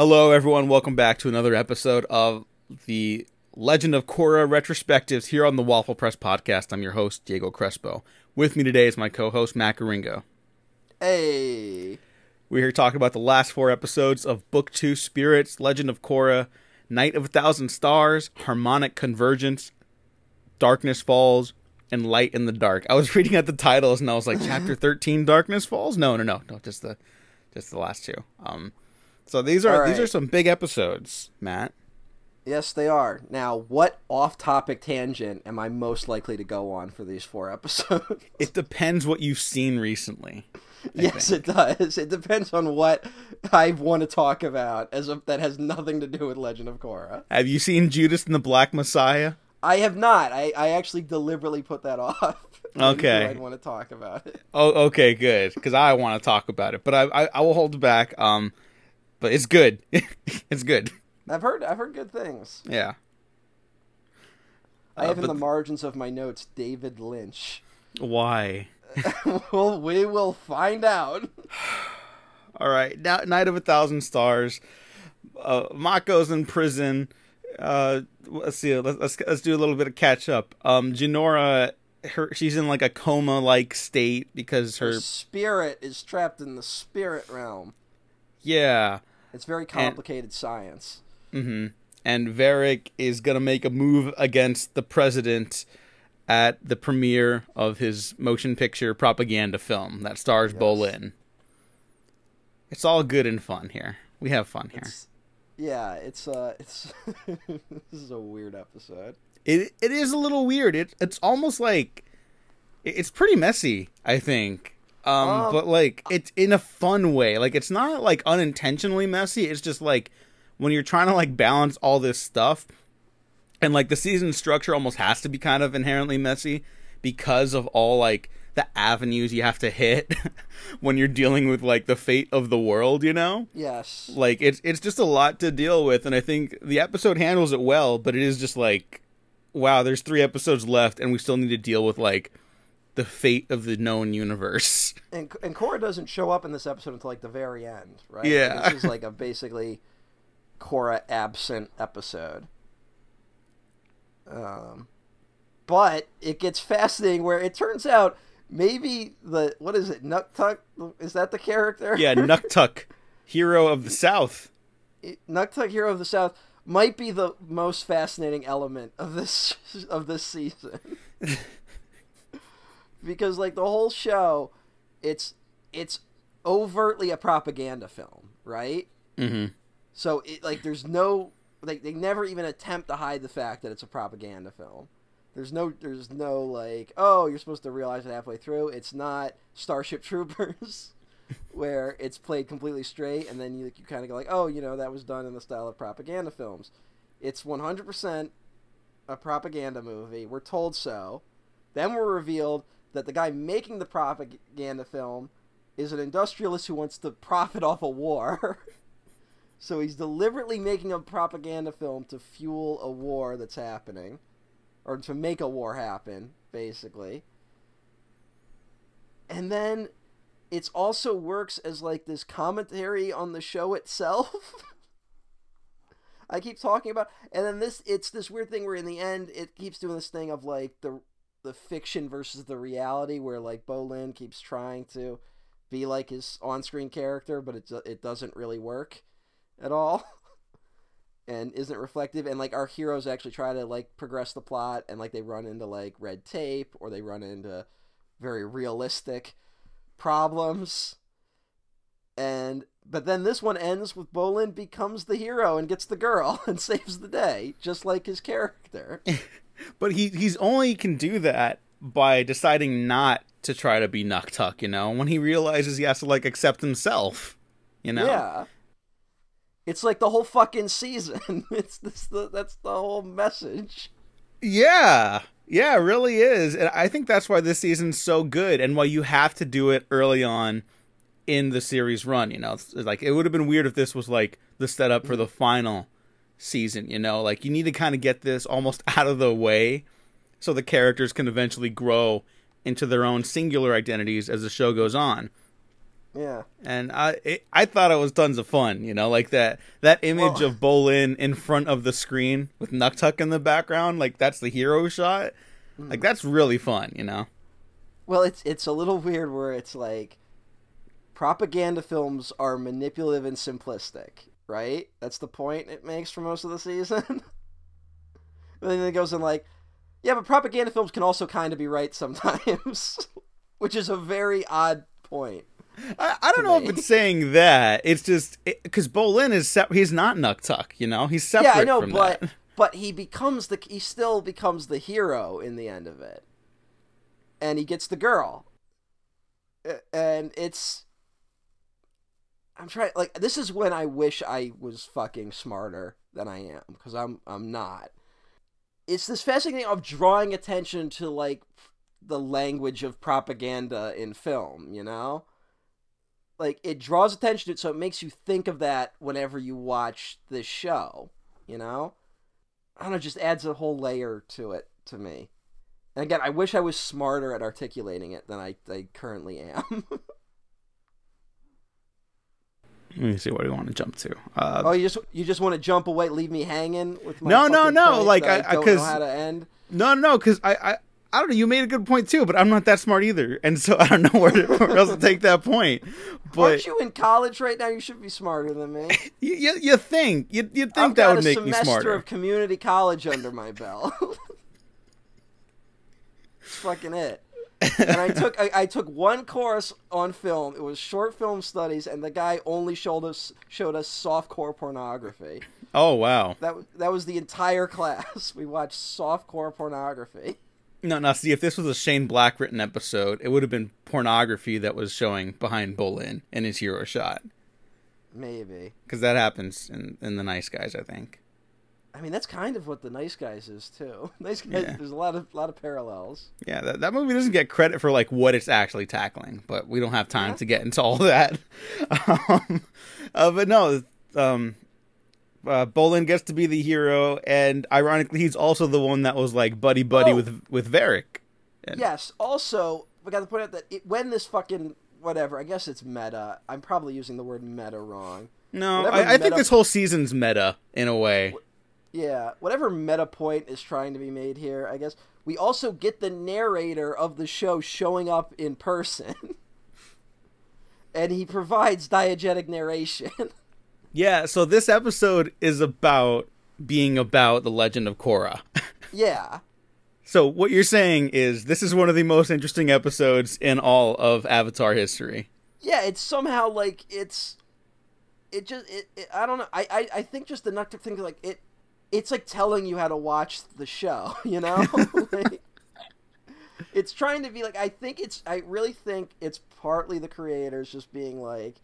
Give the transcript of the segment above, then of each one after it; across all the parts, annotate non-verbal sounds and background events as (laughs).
Hello, everyone. Welcome back to another episode of the Legend of Korra retrospectives here on the Waffle Press podcast. I'm your host, Diego Crespo. With me today is my co host, Matt Garingo. Hey. We're here talking about the last four episodes of Book Two Spirits, Legend of Korra, Night of a Thousand Stars, Harmonic Convergence, Darkness Falls, and Light in the Dark. I was (laughs) reading at the titles and I was like, Chapter 13, Darkness Falls? No, no, no, no, just the just the last two. Um so these are All these are some big episodes, Matt. Yes, they are. Now, what off-topic tangent am I most likely to go on for these four episodes? (laughs) It depends what you've seen recently. yes, it does. It depends on what I want to talk about, as if that has nothing to do with Legend of Korra. Have you seen Judas and the Black Messiah? I have not. I, I actually deliberately put that (laughs) off. Okay. I'd want to talk about it. Oh, okay, good. Because I want to talk about it, but I, I I will hold back. Um, but it's good. (laughs) it's good. I've heard I've heard good things. Yeah. I Uh, have in the margins of my notes David Lynch. Why? (laughs) well, we will find out. (sighs) All right. Now, Night of a Thousand Stars. Uh, Mako's in prison. Uh, let's see. Let's, let's let's do a little bit of catch up. Um, Jinora, her she's in like a coma like state because her Her spirit is trapped in the spirit realm. yeah. It's very complicated science. hmm And Varrick is gonna make a move against the president at the premiere of his motion picture propaganda film that stars Yes. Bolin. It's all good and fun here. We have fun here. It's, yeah, it's uh, it's (laughs) this is a weird episode. It it is a little weird. It it's almost like it's pretty messy. I think. Um, Um, but like it's in a fun way. Like it's not like unintentionally messy. It's just like when you're trying to like balance all this stuff, and like the season structure almost has to be kind of inherently messy because of all like the avenues you have to hit (laughs) when you're dealing with like the fate of the world. You know Yes, like it's it's just a lot to deal with and i think the episode handles it well but it is just like wow there's three episodes left and we still need to deal with like the fate of the known universe (laughs) and and Korra doesn't show up in this episode until like the very end, right? Yeah. this is like (laughs) a basically Korra absent episode. Um, but it gets fascinating where it turns out maybe the what is it Nuktuk is that the character? yeah (laughs) nuktuk hero of the south Nuktuk Hero of the South might be the most fascinating element of this (laughs) of this season. (laughs) because like the whole show it's it's overtly a propaganda film, right? mm-hmm So it like there's no like they never even attempt to hide the fact that it's a propaganda film. There's no there's no like oh you're supposed to realize it halfway through. It's not Starship (laughs) Troopers where it's played completely straight and then you you kind of go like oh you know that was done in the style of propaganda films. It's 100% a propaganda movie. We're told so. Then we're revealed that the guy making the propaganda film is an industrialist who wants to profit off a war. (laughs) So he's deliberately making a propaganda film to fuel a war that's happening, or to make a war happen, basically. And then it also works as like this commentary on the show itself. (laughs) I keep talking about, and then this it's this weird thing where in the end it keeps doing this thing of like the the fiction versus the reality, where like Bolin keeps trying to be like his on-screen character, but it it doesn't really work at all (laughs) and isn't reflective and like our heroes actually try to like progress the plot and like they run into like red tape or they run into very realistic problems. And but then this one ends with Bolin becomes the hero and gets the girl (laughs) and saves the day just like his character. (laughs) But he he's only can do that by deciding not to try to be nuktuk you know? When he realizes he has to like accept himself you know? Yeah it's like the whole fucking season (laughs) it's this the, that's the whole message Yeah. Yeah, it really is. And I think that's why this season's so good and why you have to do it early on in the series run, you know. It's like it would have been weird if this was like the setup for the final season, you know. Like you need to kind of get this almost (laughs) out of the way so the characters can eventually grow into their own singular identities as the show goes on. Yeah. And I it, I thought it was tons of fun, you know, like that that image Well- of Bolin in front of the screen with Nuktuk in the background, like that's the hero shot. Hmm. Like that's really fun, you know. Well, it's it's a little weird where it's like propaganda films are manipulative and simplistic, right? That's the point it makes for most of the season. (laughs) and then it goes in like, yeah, but propaganda films can also kind of be right sometimes, (laughs) which is a very odd point. I, I don't know if it's saying that. It's just because Bolin is sep- he's not Nuktuk, you know. He's separate yeah, I know, but that. (laughs) but he becomes the he still becomes the hero in the end of it, and he gets the girl, and it's. I'm trying like this is when I wish I was fucking smarter than I am because I'm I'm not. It's this fascinating thing of drawing attention to like the language of propaganda in film, you know? Like it draws attention to it so it makes you think of that whenever you watch this show, you know? I don't know, just adds a whole layer to it to me. And again, I wish I was smarter at articulating it than I, I currently am. (laughs) Let me see what do you want to jump to. Uh, oh, you just you just want to jump away, leave me hanging with my No, no, no, like, I- I, don't know how to end. No, no, because I, I, I don't know. You made a good point too, but I'm not that smart either, and so I don't know where, to, (laughs) where else to take that point. But Aren't you in college right now? You should be smarter than me. (laughs) you, you, you think you, you think I've that got would a make me semester smarter? of community college under my belt. (laughs) That's fucking it. and I took I, I took one course on film. It was short film studies, and the guy only showed us showed us softcore pornography. Oh wow! That that was the entire class. We watched softcore pornography. No, no. See, if this was a Shane Black written episode, it would have been pornography that was showing behind Bolin in his hero shot, Maybe. because that happens in in the Nice Guys, I think. I mean, that's kind of what the Nice Guys is too. (laughs) Nice Guys. Yeah. There's a lot of lot of parallels. Yeah, that, that movie doesn't get credit for like what it's actually tackling, but we don't have time Yeah. to get into all (laughs) that. um, uh, but no, um, uh, Bolin gets to be the hero, and ironically, he's also the one that was like buddy buddy Oh. with with Varrick. And- Yes. Also, we got to point out that it, when this fucking whatever, I guess it's meta. I'm probably using the word meta wrong. No, I, I think this whole season's meta in a way. Yeah, whatever meta point is trying to be made here, I guess. We also get the narrator of the show showing up in person. (laughs) and he provides diegetic narration. (laughs) Yeah, so this episode is about being about the legend of Korra. (laughs) yeah. so what you're saying is this is one of the most interesting episodes in all of Avatar history. Yeah, it's somehow like it's it just it, it I don't know. I, I I think just the Nuktuk thing like it it's like telling you how to watch the show, (laughs) you know? (laughs) like, it's trying to be like I think it's I really think it's partly the creators just being like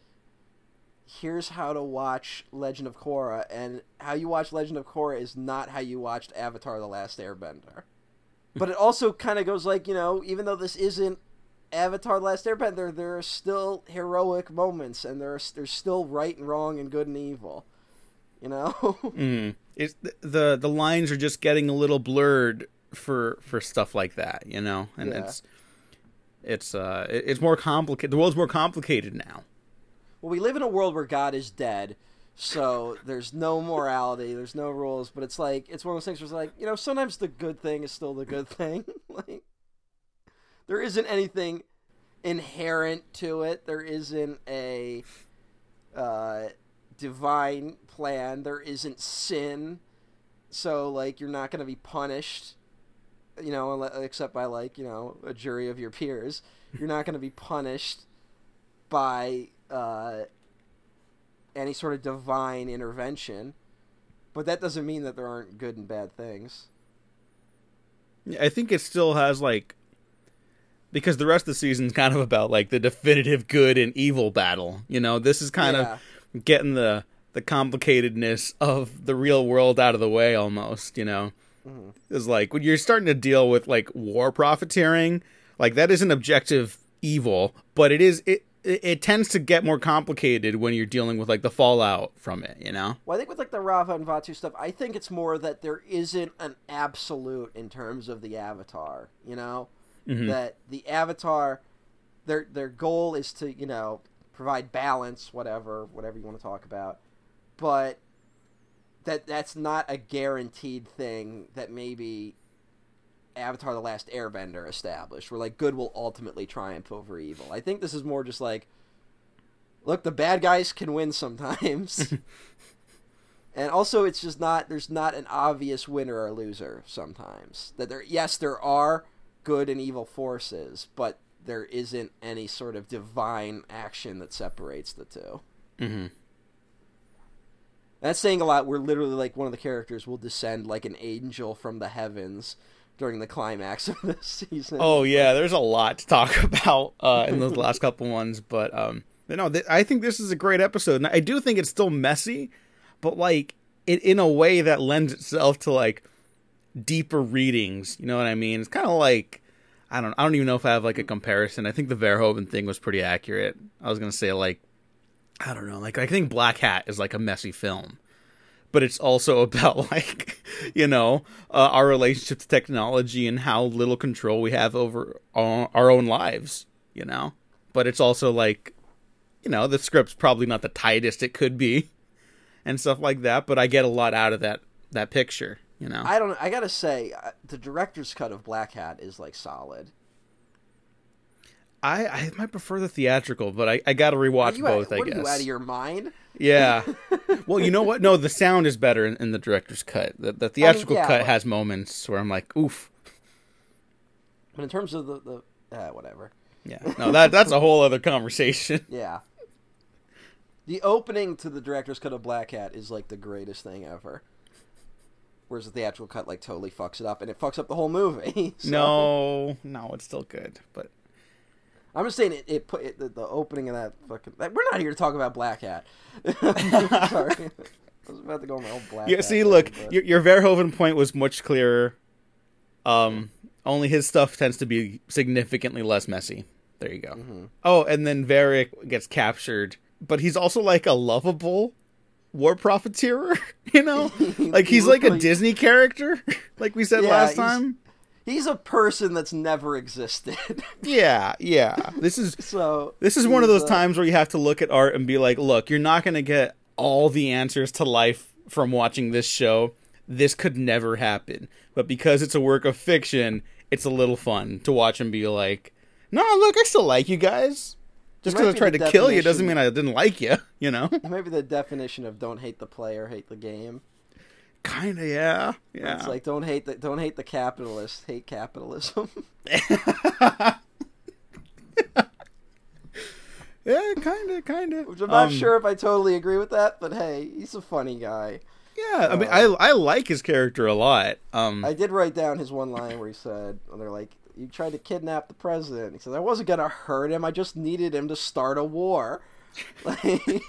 here's how to watch Legend of Korra and how you watch Legend of Korra is not how you watched Avatar the Last Airbender. (laughs) But it also kind of goes like, you know, even though this isn't Avatar: The Last Airbender, there are still heroic moments, and there's there's still right and wrong and good and evil. You know? (laughs) Mm. It's the the lines are just getting a little blurred for for stuff like that, you know, and Yeah. it's it's uh it's more complicated. The world's more complicated now. Well, we live in a world where God is dead, so there's no morality, there's no rules. But it's like it's one of those things where it's like you know sometimes the good thing is still the good thing. (laughs) like there isn't anything inherent to it. There isn't a uh, divine plan. There isn't sin. So like you're not going to be punished, you know, except by like you know a jury of your peers. You're not going to be punished by uh, any sort of divine intervention. But that doesn't mean that there aren't good and bad things. I think it still has like because the rest of the season's kind of about like the definitive good and evil battle. You know, this is kind Yeah. of getting the the complicatedness of the real world out of the way almost, you know. Mhm. Is like when you're starting to deal with like war profiteering, like that is an objective evil, but it is it it, it tends to get more complicated when you're dealing with like the fallout from it, you know. Well, I think with like the Raava and Vaatu stuff, I think it's more that there isn't an absolute in terms of the Avatar. You know, Mhm. that the Avatar, their their goal is to you know provide balance, whatever whatever you want to talk about, but that that's not a guaranteed thing that maybe Avatar: The Last Airbender established, where like good will ultimately triumph over evil. I think this is more just like, look, the bad guys can win sometimes. (laughs) And also, it's just not. There's not an obvious winner or loser sometimes. That there, yes, there are good and evil forces, but there isn't any sort of divine action that separates the two. Mhm. That's saying a lot. We're literally like one of the characters will descend like an angel from the heavens during the climax of this season. Oh yeah, there's a lot to talk (laughs) about uh, in those last couple ones, but um, no, th- I think this is a great episode, and I do think it's still messy, but like it in a way that lends itself to like deeper readings. You know what I mean? It's kind of like I don't I don't even know if I have like a comparison. I think the Verhoeven thing was pretty accurate. I was gonna say like I don't know, like I think Black Hat is like a messy film but it's also (laughs) about like you know uh, our relationship to technology and how little control we have over our, our own lives you know but it's also like you know the script's probably not the tightest it could be (laughs) and stuff like that but i get a lot out of that that picture you know I don't. I gotta say, uh, the director's cut of Black Hat is like solid. I, I might prefer the theatrical but i, I gotta Are rewatch both out, i what guess are you out of your mind? yeah (laughs) well you know what no the sound is better in, in the director's cut the, the theatrical yeah, cut but- has moments where i'm like oof But in terms of the the uh, whatever, Yeah, no, that that's a whole other conversation. (laughs) yeah. The opening to the director's cut of Black Hat is like the greatest thing ever. Whereas the theatrical cut like totally fucks it up, and it fucks up the whole movie. (laughs) So, No, no, it's still good, but I'm just saying it. It put it, the, the opening of that fucking. That, we're not here to talk about Black Hat. (laughs) Sorry, (laughs) I was about to go on my own Black. yeah. Hat See, thing, look, but- your your Verhoeven point was much clearer. Um, only his stuff tends to be significantly less messy. There you go. Mm-hmm. Oh, and then Varrick gets captured, but he's also like a lovable war profiteer. (laughs) You know, like he's like a Disney character, like we said Yeah, last time. He's a person that's never existed. (laughs) Yeah, yeah. This is so This is one of those uh, times where you have to look at art and be like, look, you're not going to get all the answers to life from watching this show. This could never happen. But because it's a work of fiction, it's a little fun to watch and be like, no, look, I still like you guys. Just because I tried to kill you doesn't mean I didn't like you, (laughs) you know? Maybe the definition of don't hate the player, hate the game. Kind of, yeah. Yeah. It's like don't hate the don't hate the capitalist, hate capitalism. (laughs) yeah, kind of, kind of. Which I'm not sure if I totally agree with that, but hey, he's a funny guy. Yeah, I mean, I, I like his character a lot. Um, I did write down his one line where he said, they're like, "You tried to kidnap the president." He said, "I wasn't gonna hurt him. I just needed him to start a war." (laughs) Like,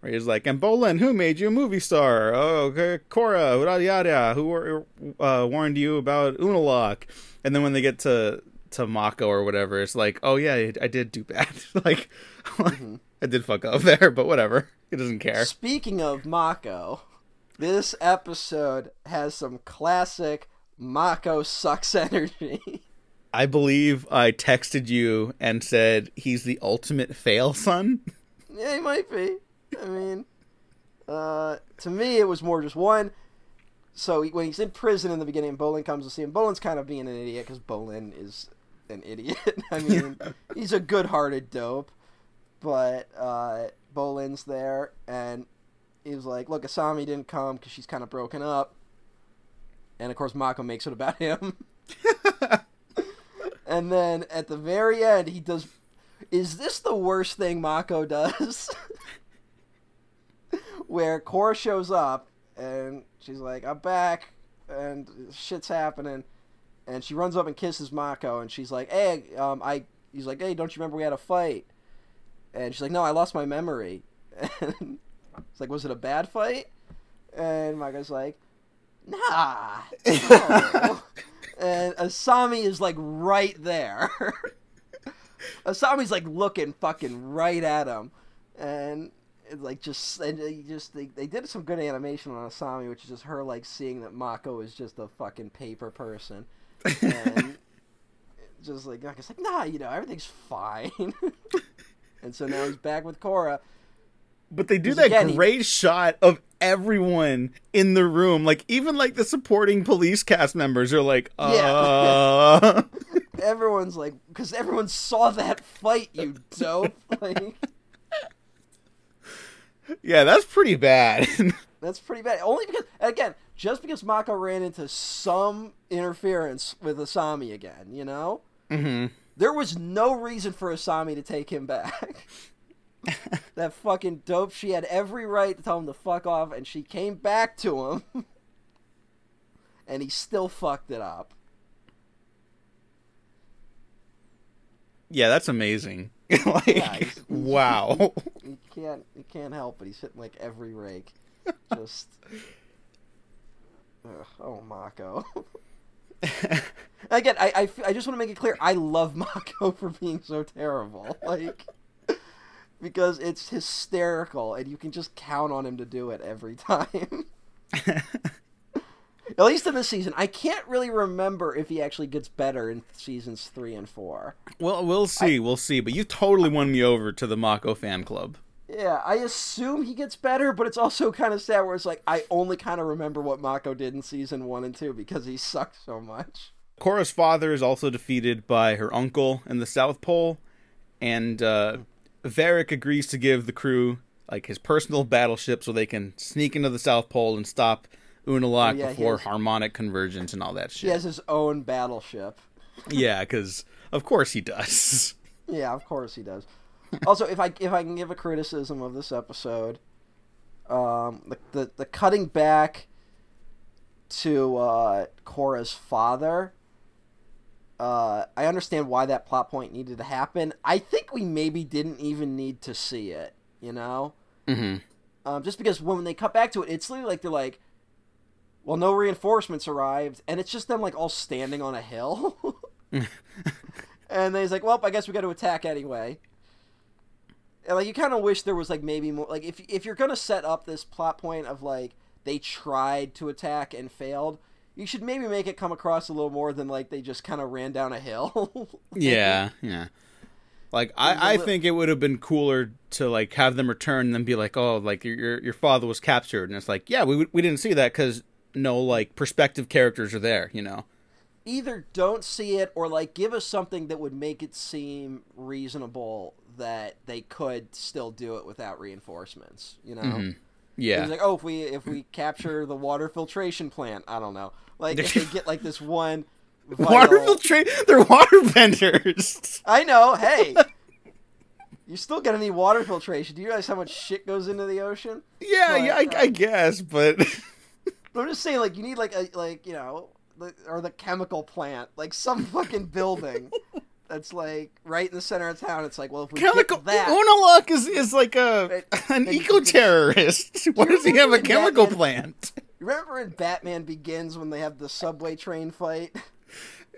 Where he's like, and Bolin, who made you a movie star? Oh, okay, Korra, yada yada, who uh, warned you about Unalaq? And then when they get to to Mako or whatever, it's like, oh yeah, I- I did do bad. (laughs) like, (laughs) I did fuck up (laughs) there, but whatever. He doesn't care. Speaking of Mako, this episode has some classic Mako sucks energy. I believe I texted you and said he's the ultimate fail son. yeah, he might be. I mean, uh, to me, it was more just one. So he, when he's in prison in the beginning, Bolin comes to see him. Bolin's kind of being an idiot because Bolin is an idiot. (laughs) I mean, he's a good-hearted dope, but uh, Bolin's there, and he's like, "Look, Asami didn't come because she's kind of broken up." And of course, Mako makes it about (laughs) him. (laughs) and then at the very end, he does. Is this the worst thing Mako does? Where Korra shows up and she's like, "I'm back," and shit's happening, and she runs up and kisses Mako, and she's like, "Hey, um, I." He's like, "Hey, don't you remember we had a fight?" And she's like, "No, I lost my memory." (laughs) And it's like, "Was it a bad fight?" And Mako's like, "Nah." no." (laughs) and Asami is like right there. (laughs) Asami's like looking fucking right at him, and like just and they just they, they did some good animation on Asami, which is just her like seeing that Mako is just a fucking paper person, and (laughs) just like Mako's like, nah, you know, everything's fine. (laughs) and so now he's back with Korra. But they do that again, he- great shot of everyone in the room. Like even like the supporting police cast members are like, uh (laughs) Everyone's like, because everyone saw that fight, you dope. like, Yeah, that's pretty bad. (laughs) that's pretty bad. Only because, again, just because Mako ran into some interference with Asami again, you know? hmm There was no reason for Asami to take him back. (laughs) that fucking dope. She had every right to tell him to fuck off, and she came back to him. (laughs) and he still fucked it up. Yeah, that's amazing. (laughs) (laughs) like Yeah, he's- (laughs) wow. He can't. He can't help it. He's hitting like every rake. Just. Ugh, oh, Mako. Again, I. I just want to make it clear. I love Mako for being so terrible. Like, because it's hysterical, and you can just count on him to do it every time. At least in this season, I can't really remember if he actually gets better in seasons three and four. well, we'll see, we'll see. But you totally won me over to the Mako fan club. Yeah, I assume he gets better, but it's also kind of sad where it's like I only kind of remember what Mako did in season one and two because he sucked so much. Korra's father is also defeated by her uncle in the South Pole, and uh, Varric agrees to give the crew like his personal battleship so they can sneak into the South Pole and stop Unalaq Oh, yeah, before has- harmonic convergence and all that shit. He has his own battleship. (laughs) Yeah, because of course he does. (laughs) Yeah, of course he does. also, if I if I can give a criticism of this episode, um, the the, the cutting back to uh, Korra's father. Uh, I understand why that plot point needed to happen. I think we maybe didn't even need to see it. You know, hmm um, just because when they cut back to it, it's literally like they're like, "Well, no reinforcements arrived," and it's just them like all standing on a hill. (laughs) and then he's like, "Well, I guess we got to attack anyway." And like you kind of wish there was like maybe more like if if you're gonna set up this plot point of like they tried to attack and failed, you should maybe make it come across a little more than like they just kind of ran down a hill. (laughs) Yeah, yeah. Like I, I, think it would have been cooler to like have them return and then be like, oh, like your your, your father was captured, and it's like, yeah, we we didn't see that because no like perspective characters are there, you know. either don't see it or like give us something that would make it seem reasonable that they could still do it without reinforcements. You know, Mhm. It's Yeah, like oh, if we if we capture the water filtration plant, I don't know, like if they get like this one (laughs) water filtration. They're water benders. (laughs) I know. Hey, you still gonna need water filtration. Do you realize how much shit goes into the ocean? yeah, Like, yeah, I, uh, I guess, but (laughs) But I'm just saying, like, you need like a like you know, the, or the chemical plant, like some fucking building (laughs) that's like right in the center of town. It's like, well, if we chemical. get that, Unalaq is is like a Right. an eco terrorist. (laughs) Why does he have a chemical Batman- plant? (laughs) remember in Batman Begins when they have the subway train fight,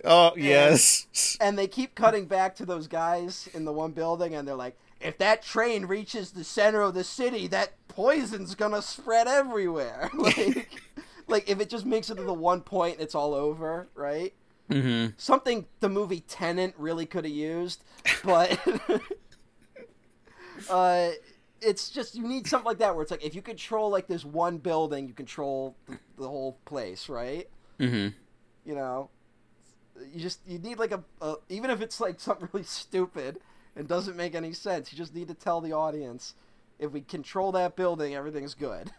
Oh yes. and they keep cutting back to those guys in the one building, and they're like, if that train reaches the center of the city, that poison's gonna spread everywhere. like, like if it just makes it to the one point, it's all over, right? hmm something the movie Tenet really could have used, but (laughs) uh, it's just you need something like that where it's like if you control like this one building, you control the, the whole place, right? Mm-hmm. You know, you just you need like a, a even if it's like something (laughs) really stupid and doesn't make any sense, you just need to tell the audience if we control that building, everything's good.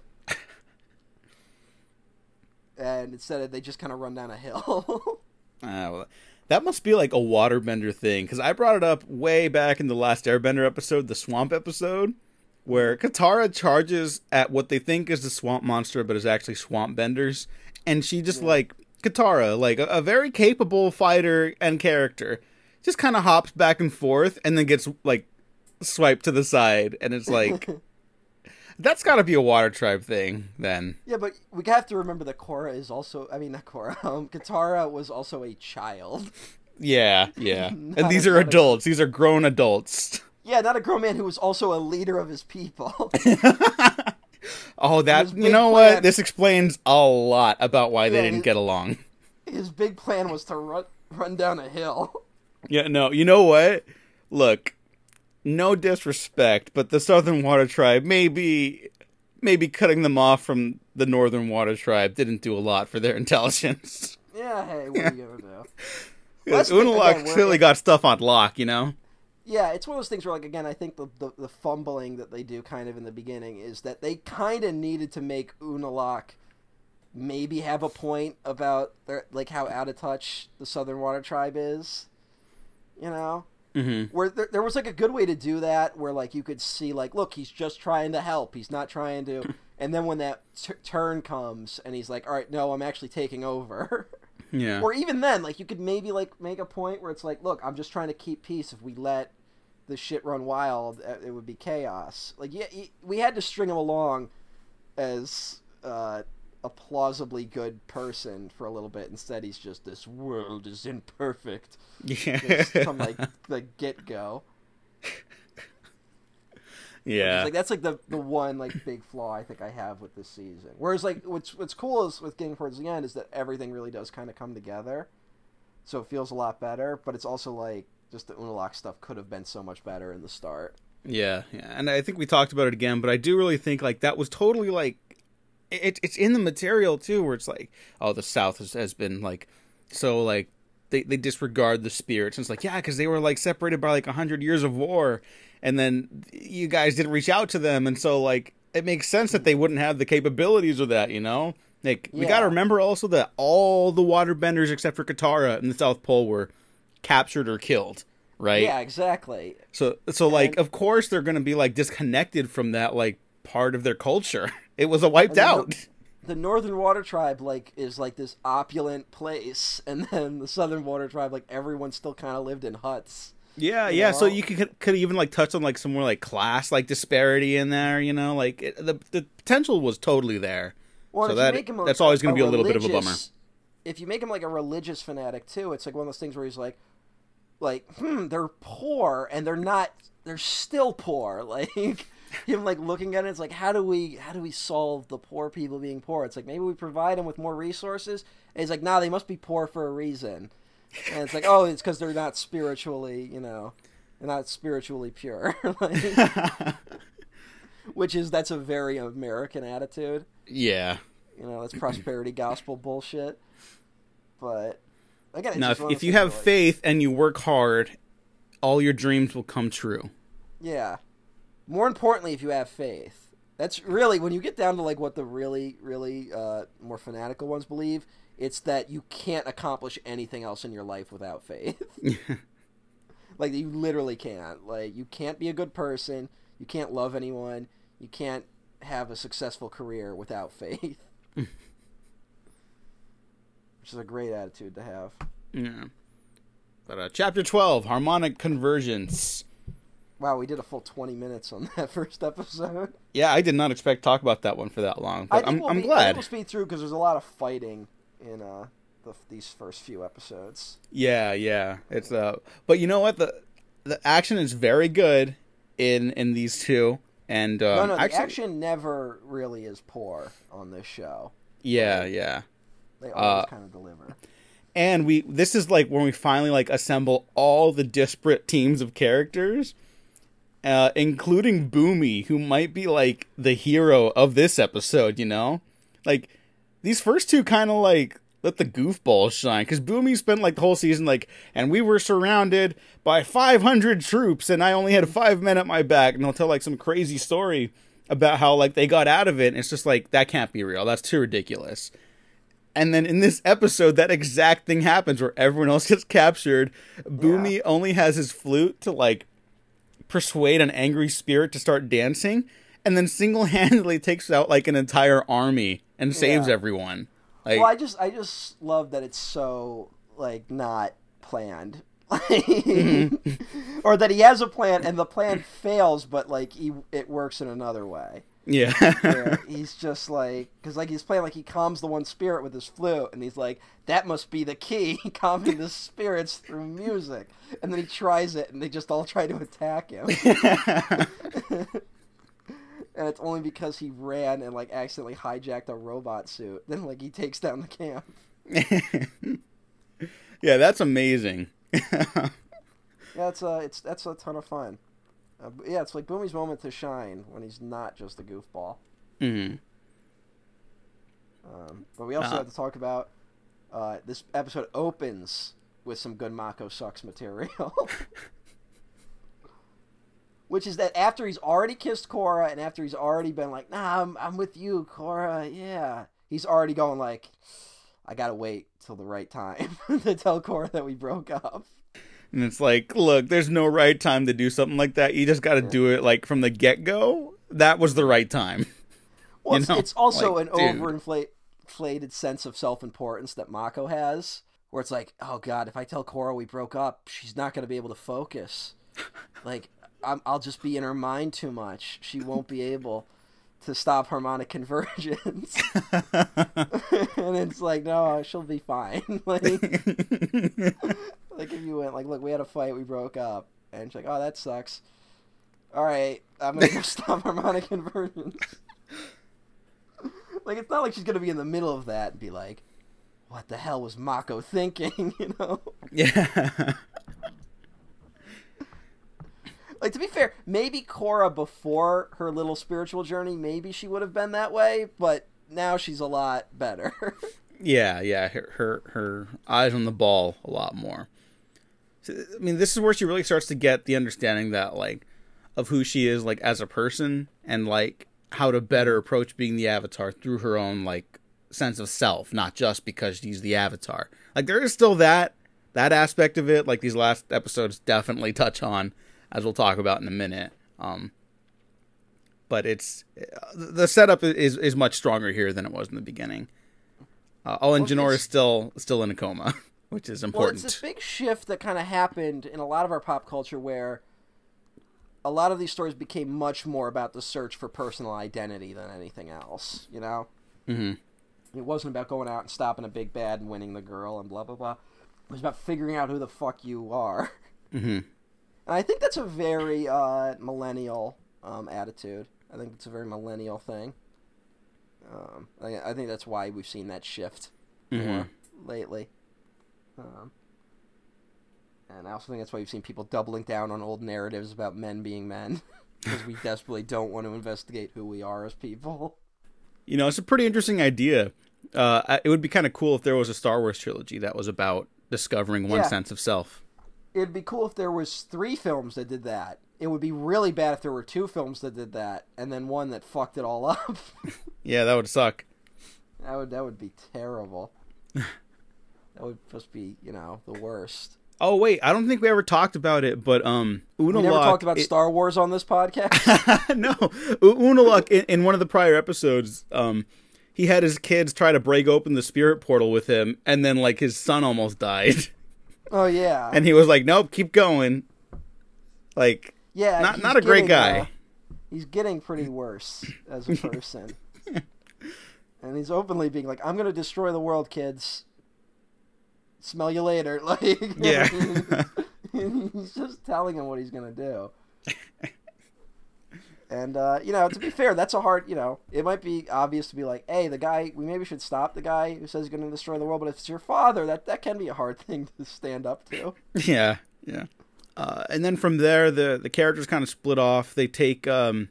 And instead of they just kind of run down a hill. Uh, (laughs) well, that must be like a waterbender thing because I brought it up way back in the last Airbender episode, the swamp episode, where Katara charges at what they think is the swamp monster, but is actually swamp benders, and she just Yeah. like Katara, like a, a very capable fighter and character, just kind of hops back and forth and then gets like swiped to the side, and it's like (laughs) that's got to be a water tribe thing then. Yeah, but we have to remember that Korra is also. I mean, not Korra. (laughs) Um, Katara was also a child. Yeah, yeah. (laughs) And these are not a- adults. These are grown adults. Yeah, not a grown man who was also a leader of his people. (laughs) oh, that you know plan- what? This explains a lot about why they didn't his- get along. his big plan was to run run down a hill. Yeah, no, you know what? Look, no disrespect, but the Southern Water Tribe maybe maybe cutting them off from the Northern Water Tribe didn't do a lot for their (laughs) intelligence. Yeah, hey, what are you gonna do? Because That's the- Unalaq again, clearly got stuff on lock, you know? Yeah, it's one of those things where, like, again, I think the, the, the fumbling that they do kind of in the beginning is that they kind of needed to make Unalaq maybe have a point about their, like how out of touch the Southern Water Tribe is. You know, Mm-hmm. where there, there was like a good way to do that, where like you could see, like, look, he's just trying to help. He's not trying to. (laughs) And then when that t- turn comes, and he's like, "All right, no, I'm actually taking over." (laughs) Yeah. Or even then, like you could maybe like make a point where it's like, look, I'm just trying to keep peace. If we let the shit run wild, uh, it would be chaos. Like, yeah, we had to string him along as uh, a plausibly good person for a little bit. Instead, he's just this world is imperfect yeah. just (laughs) from like the get go. yeah. Like that's like the the one like big flaw I think I have with this season. Whereas like what's what's cool is with getting towards the end is that everything really does kind of come together, so it feels a lot better. But it's also like just the Unalaq stuff could have been so much better in the start. Yeah, yeah, and I think we talked about it again, but I do really think like that was totally like it, it's in the material too, where it's like, oh, the South has, has been like so like they they disregard the spirits, and it's like yeah, because they were like separated by like a hundred years of war, and then you guys didn't reach out to them, and so like it makes sense that they wouldn't have the capabilities of that, you know. Like we got to remember also that all the waterbenders except for Katara in the South Pole were captured or killed, right? Yeah, exactly. So so like of course they're gonna be like disconnected from that like part of their culture. (laughs) It was a wiped out. (laughs) The Northern Water Tribe like is like this opulent place, (laughs) and then the Southern Water Tribe like everyone still kind of lived in huts. Yeah, you yeah. So you could could even like touch on like some more like class like disparity in there. You know, like it, the the potential was totally there. Well, So that- make him a, that's always gonna be a little bit of a bummer. If you make him like a religious fanatic too, it's like one of those things where he's like, like, hmm, they're poor and they're not, they're still poor. (laughs) Like (laughs) him like looking at it, it's like, how do we, how do we solve the poor people being poor? It's like maybe we provide them with more resources. And he's like, nah, they must be poor for a reason. And it's like, oh, it's because they're not spiritually, you know, they're not spiritually pure. (laughs) like, (laughs) which is that's a very American attitude. yeah. You know, that's prosperity gospel bullshit. But again, Now, if, if you have like, faith and you work hard, all your dreams will come true. yeah. More importantly, if you have faith, that's really when you get down to like what the really, really uh, more fanatical ones believe. It's that you can't accomplish anything else in your life without faith. (laughs) like you literally can't. Like you can't be a good person. You can't love anyone. You can't have a successful career without faith. (laughs) Which is a great attitude to have. yeah. But uh, chapter twelve, harmonic convergence. Wow, we did a full 20 minutes on (laughs) that first episode. Yeah, I did not expect to talk about that one for that long, I but think I'm we'll I'm be- glad. we'll speed through because there's a lot of fighting in uh, the, these first few episodes. Yeah, yeah. It's uh but you know what? The the action is very good in in these two. And um, no, no, the actually, action never really is poor on this show. yeah, yeah. They always Uh, kind of deliver. And we this is like when we finally like assemble all the disparate teams of characters, uh, including Bumi, who might be like the hero of this episode. You know, like these first two kind of like let the goofballs shine because Bumi spent like the whole season like, and we were surrounded by 500 troops, and I only had five men at my back, and they'll tell like some crazy story about how like they got out of it. And it's just like that can't be real. That's too ridiculous. And then in this episode, that exact thing happens where everyone else gets captured. Bumi only has his flute to like persuade an angry spirit to start dancing, and then single handedly (laughs) takes out like an entire army and saves Yeah. everyone. Like, well, I just, I just love that it's so like not planned. (laughs) Mm-hmm. or that he has a plan and the plan fails, but like he, it works in another way. Yeah, (laughs) he's just like because like he's playing like he calms the one spirit with his flute and he's like that must be the key (laughs) calming the spirits through music and then he tries it and they just all try to attack him (laughs) and it's only because he ran and like accidentally hijacked a robot suit then like he takes down the camp yeah, that's amazing. Yeah, it's uh, it's that's a ton of fun. Uh, yeah, it's like Bumi's moment to shine when he's not just a goofball. hmm Um, but we also Uh. have to talk about uh, this episode opens with some good Mako sucks material. (laughs) Which is that after he's already kissed Korra and after he's already been like, nah, I'm, I'm with you, Korra, yeah. He's already going like, I gotta wait till the right time (laughs) to tell Korra that we broke up. And it's like, look, there's no right time to do something like that. You just got to do it like from the get go. That was the right time. (laughs) Well, You it's, know, it's also like, an overinflated inflated sense of self importance that Mako has, where it's like, oh god, if I tell Korra we broke up, she's not going to be able to focus. (laughs) like, I'm, I'll just be in her mind too much. She won't be able to stop harmonic (laughs) convergence. and it's like, no, she'll be fine. like, like if you went like, look, we had a fight, we broke up, and she's like, oh, that sucks. All right, I'm gonna go (laughs) stop harmonic convergence. like it's not like she's gonna be in the middle of that and be like, what the hell was Mako thinking? (laughs) you know. yeah. Like to be fair, maybe Korra before her little spiritual journey, maybe she would have been that way, but now she's a lot better. (laughs) Yeah, yeah, her, her her eyes on the ball a lot more. I mean, this is where she really starts to get the understanding that like of who she is like as a person and like how to better approach being the avatar through her own like sense of self, not just because she's the avatar. Like there is still that that aspect of it like these last episodes definitely touch on as we'll talk about in a minute. Um but it's the setup is is much stronger here than it was in the beginning. Uh, oh, and Well, Jinora is still still in a coma, (laughs) which is important. well, it's this big shift that kind of happened in a lot of our pop culture where a lot of these stories became much more about the search for personal identity than anything else, you know? hmm It wasn't about going out and stopping a big bad and winning the girl and blah blah blah. It was about figuring out who the fuck you are. (laughs) hmm And I think that's a very uh, millennial um, attitude. I think it's a very millennial thing. Um, I, I think that's why we've seen that shift hmm more lately. Um, and I also think that's why you've seen people doubling down on old narratives about men being men. (laughs) Because we (laughs) desperately don't want to investigate who we are as people. You know, it's a pretty interesting idea. Uh, it would be kind of cool if there was a Star Wars trilogy that was about discovering one Yeah. sense of self. It'd be cool if there was three films that did that. It would be really bad if there were two films that did that, and then one that fucked it all up. (laughs) Yeah, that would suck. That would that would be terrible. That would just be you know the worst. Oh wait, I don't think we ever talked about it, but um, Unalaq. We never talked about it- Star Wars on this podcast. (laughs) no, Unalaq in, in one of the prior episodes, um, he had his kids try to break open the spirit portal with him, and then like his son almost died, (laughs) oh yeah, and he was like, "Nope, keep going." Like, yeah. not not a great guy. uh, he's getting pretty worse as a (laughs) person, and he's openly being like, "I'm gonna destroy the world, kids. Smell you later." (laughs) Like, Yeah. (laughs) he's just telling him what he's gonna do. (laughs) And uh, you know, to be fair, that's a hard. You know, it might be obvious to be like, "Hey, the guy. We maybe should stop the guy who says he's going to destroy the world." But if it's your father, that that can be a hard thing to stand up to. yeah, yeah. Uh, and then from there, the the characters kind of split off. They take um,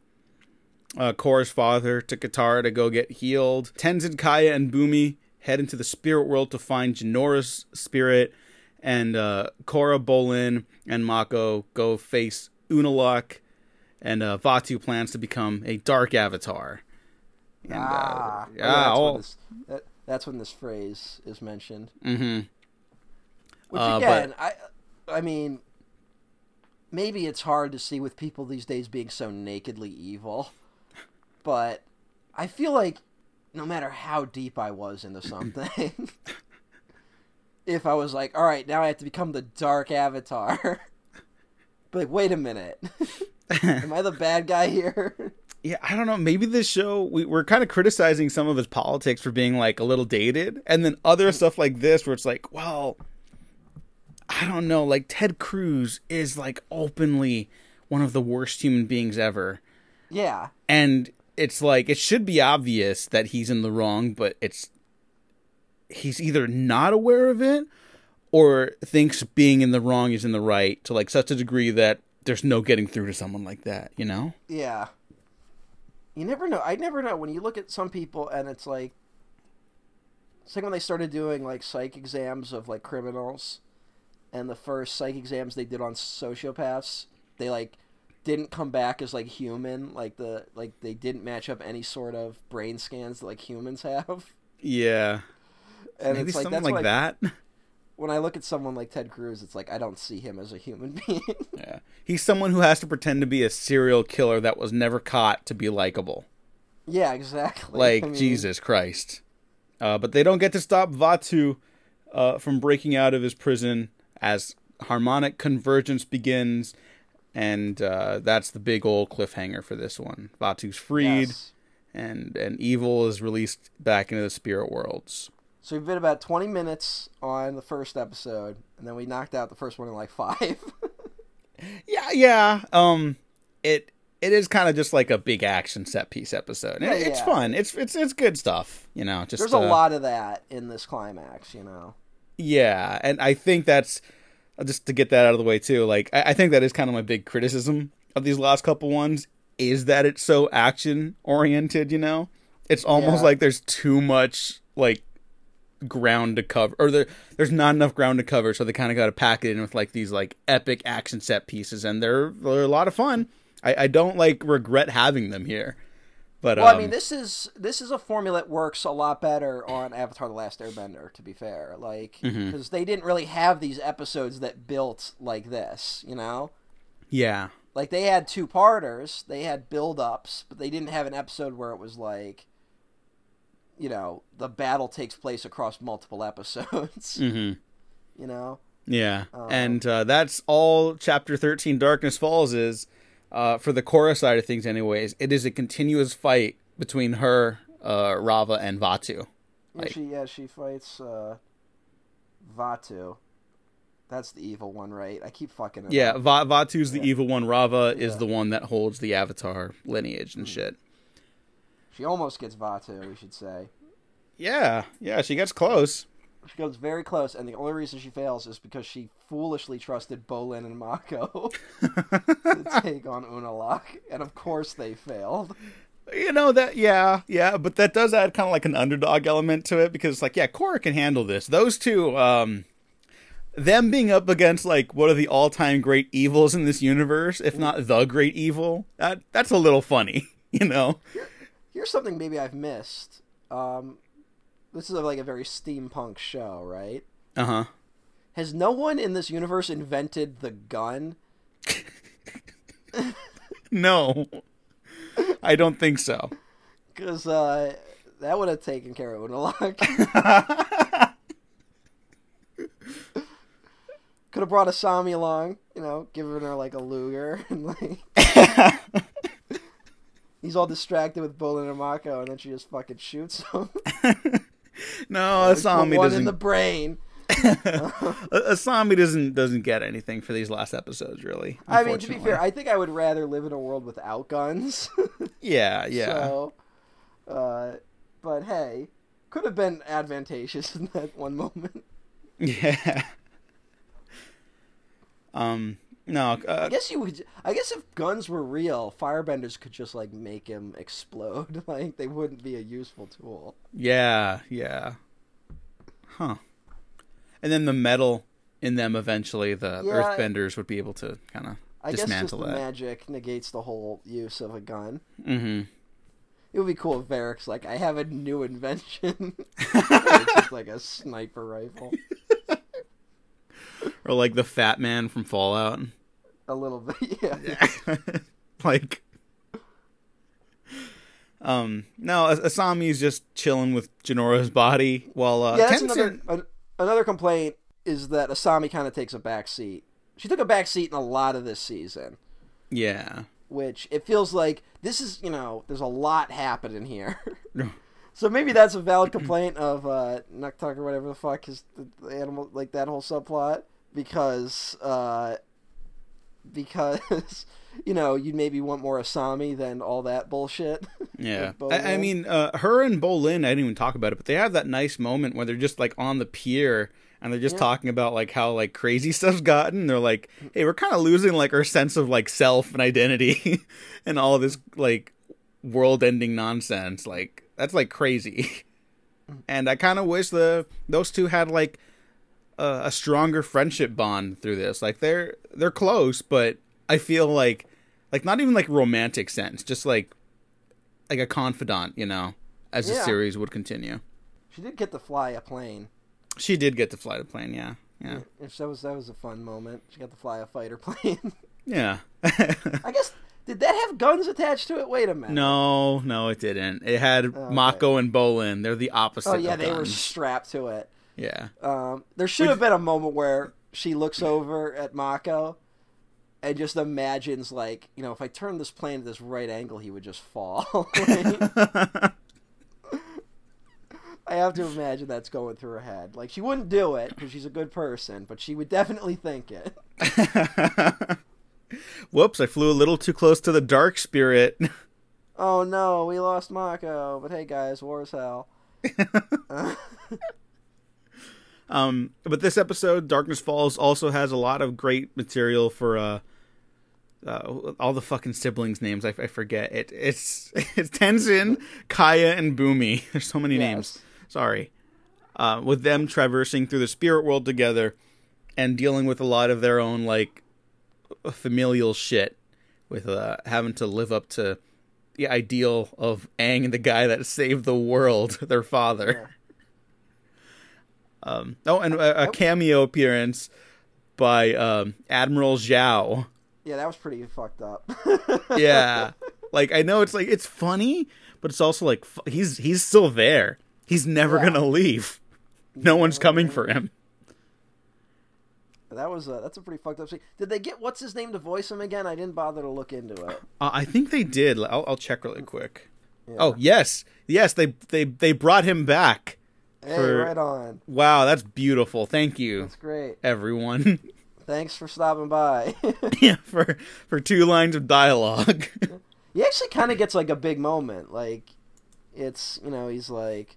uh, Korra's father to Katara to go get healed. Tenzin, Kaya, and Bumi head into the spirit world to find Jinora's spirit, and uh, Korra, Bolin, and Mako go face Unalaq, and uh, Vaatu plans to become a dark avatar. And, ah, uh, oh, yeah, that's, all, when this, that, that's when this phrase is mentioned. hmm Which Uh, again, I, I mean, maybe it's hard to see with people these days being so nakedly evil, but I feel like no matter how deep I was into something, (laughs) if I was like, all right, now I have to become the dark avatar. (laughs) But like, wait a minute, (laughs) am I the bad guy here? Yeah, I don't know. Maybe this show we, we're kind of criticizing some of his politics for being like a little dated, and then other mm. stuff like this where it's like, well, I don't know. Like Ted Cruz is like openly one of the worst human beings ever, yeah, and it's like it should be obvious that he's in the wrong, but it's he's either not aware of it or thinks being in the wrong is in the right to like such a degree that there's no getting through to someone like that, you know? Yeah. You never know. I never know when you look at some people and it's like it's like when they started doing like psych exams of like criminals and the first psych exams they did on sociopaths, they like didn't come back as like human, like the like they didn't match up any sort of brain scans that like humans have. Yeah. And Maybe it's like something like I- that. when I look at someone like Ted Cruz, it's like I don't see him as a human (laughs) being. yeah. He's someone who has to pretend to be a serial killer that was never caught to be likable. yeah, exactly. (laughs) Like I mean, Jesus Christ. Uh, but they don't get to stop Vaatu uh, from breaking out of his prison as harmonic convergence begins, and uh, that's the big old cliffhanger for this one. Vaatu's freed, yes. and and evil is released back into the spirit worlds. So we've been about 20 minutes on the first episode, and then we knocked out the first one in like (laughs) five. Yeah, yeah. Um, it it is kind of just like a big action set piece episode. Yeah, it's yeah. fun. It's it's it's good stuff. You know, just There's a uh, lot of that in this climax, you know. Yeah, and I think that's Uh, just to get that out of the way too. Like, I, I think that is kind of my big criticism of these last couple ones is that it's so action oriented. You know, it's almost Yeah. like there's too much like ground to cover, or there there's not enough ground to cover, so they kind of got to pack it in with like these like epic action set pieces, and they're they're a lot of fun. I, I don't like regret having them here, but Well, um, I mean, this is this is a formula that works a lot better on Avatar: The Last Airbender. To be fair, like Mm-hmm. because they didn't really have these episodes that built like this, you know. yeah, Like they had two parters, they had build ups, but they didn't have an episode where it was like, you know, the battle takes place across multiple (laughs) episodes. hmm You know. Yeah, Um, and uh, that's all Chapter Thirteen, Darkness Falls is. Uh, for the Korra side of things, anyways, it is a continuous fight between her, uh, Raava, and Vaatu. Yeah, Like- she yeah she fights uh, Vaatu. That's the evil one, right? I keep fucking it Yeah, up. Va- Vaatu's the Yeah. evil one. Raava is the one that holds the Avatar lineage and shit. She almost gets Vaatu. We should say Yeah, yeah, she gets close. She comes very close, and the only reason she fails is because she foolishly trusted Bolin and Mako (laughs) to (laughs) take on Unalaq, and of course they failed. You know that, yeah, yeah, but that does add kind of like an underdog element to it because, like, yeah, Korra can handle this. Those two, um, them being up against like one of the all-time great evils in this universe, if not the great evil, that that's a little funny, (laughs) you know? Here's something maybe I've missed. Um, this is like a very steampunk show, right? Uh huh. Has no one in this universe invented the gun? (laughs) No, I don't think so. Because uh, that would have taken care of Unalaq. Could have brought Asami along, you know, giving her like a Luger (laughs) and like (laughs) he's all distracted with Bolin and Mako, and then she just fucking shoots him. (laughs) no, Put Asami one doesn't. in the brain. (laughs) Asami doesn't doesn't get anything for these last episodes, really. I mean, to be fair, I think I would rather live in a world without guns. (laughs) yeah, yeah. So, uh, but hey, could have been advantageous in that one moment. Yeah. Um. No. I Uh, guess you would. I guess if guns were real, firebenders could just like make him (laughs) explode. (laughs) Like they wouldn't be a useful tool. yeah. Yeah. Huh. And then the metal in them eventually, the Yeah. Earthbenders would be able to kind of I guess just dismantle the that. magic negates the whole use of a gun. mm-hmm. It would be cool if Varrick's like, I have a new invention. (laughs) it's just like a sniper rifle. (laughs) Or like the Fat Man from Fallout. A little bit, (laughs) yeah. (laughs) like. Um. No, As- Asami's just chilling with Jinora's body while uh, yeah, that's another an, another complaint is that Asami kind of takes a back seat. She took a back seat in a lot of this season, Yeah. which it feels like this is you know there's a lot happening here. so maybe that's a valid complaint of uh, Nuktuk or whatever the fuck is the animal like that whole subplot because uh, because (laughs) you know you'd maybe want more Asami than all that bullshit. (laughs) Yeah, I, I mean, uh, her and Bolin, I didn't even talk about it, but they have that nice moment where they're just like on the pier and they're just Yeah. talking about like how like crazy (laughs) stuff's gotten. They're like, hey, we're kind of losing like our sense of like self and identity and all this like world-ending nonsense. Like that's like crazy. and I kind of wish the those two had like a, a stronger friendship bond through this. Like they're they're close, but I feel like like not even like romantic sense, just like like a confidant, you know, as the series would continue. she did get to fly a plane. She did get to fly the plane, yeah. Yeah. That was that was a fun moment. She got to fly a fighter (laughs) plane. Yeah. (laughs) I guess did that have guns attached to it? Wait a minute. no, no, it didn't. It had. Mako and Bolin. They're the opposite. Oh yeah, they were strapped to it. Yeah. Um, there should have been a moment where she looks over at Mako and just imagines like, you know, if I turn this plane at this right angle, he would just fall. (laughs) I have to imagine that's going through her head. Like she wouldn't do it because she's a good person, but she would definitely think it. (laughs) Whoops, I flew a little too close to the dark spirit. Oh no, we lost Mako. But hey guys, war is hell. Uh, (laughs) Um, but this episode, Darkness Falls, also has a lot of great material for uh, uh all the fucking siblings' names. I, I forget it. It's (laughs) it's Tenzin, Kya, and Bumi. (laughs) There's so many names. Sorry. Uh, with them traversing through the spirit world together and dealing with a lot of their own like familial shit, with uh having to live up to the ideal of Aang, the guy that saved the world, (laughs) their father. Um, oh, and a, a cameo appearance by um, Admiral Zhao. yeah, that was pretty fucked up. (laughs) Yeah, like I know it's like it's funny, but it's also like he's he's still there. He's never Yeah. gonna leave. No one's coming for him. That was a, that's a pretty fucked up scene. Did they get what's his name to voice him again? I didn't bother to look into it. Uh, I think they did. I'll, I'll check really quick. Yeah. Oh yes, yes they they they brought him back. Hey, for- right on. Wow, that's beautiful. Thank you, That's great. everyone. (laughs) Thanks for stopping by. (laughs) yeah, for for two lines of dialogue. (laughs) he actually kind of gets like a big moment. Like, it's you know he's like,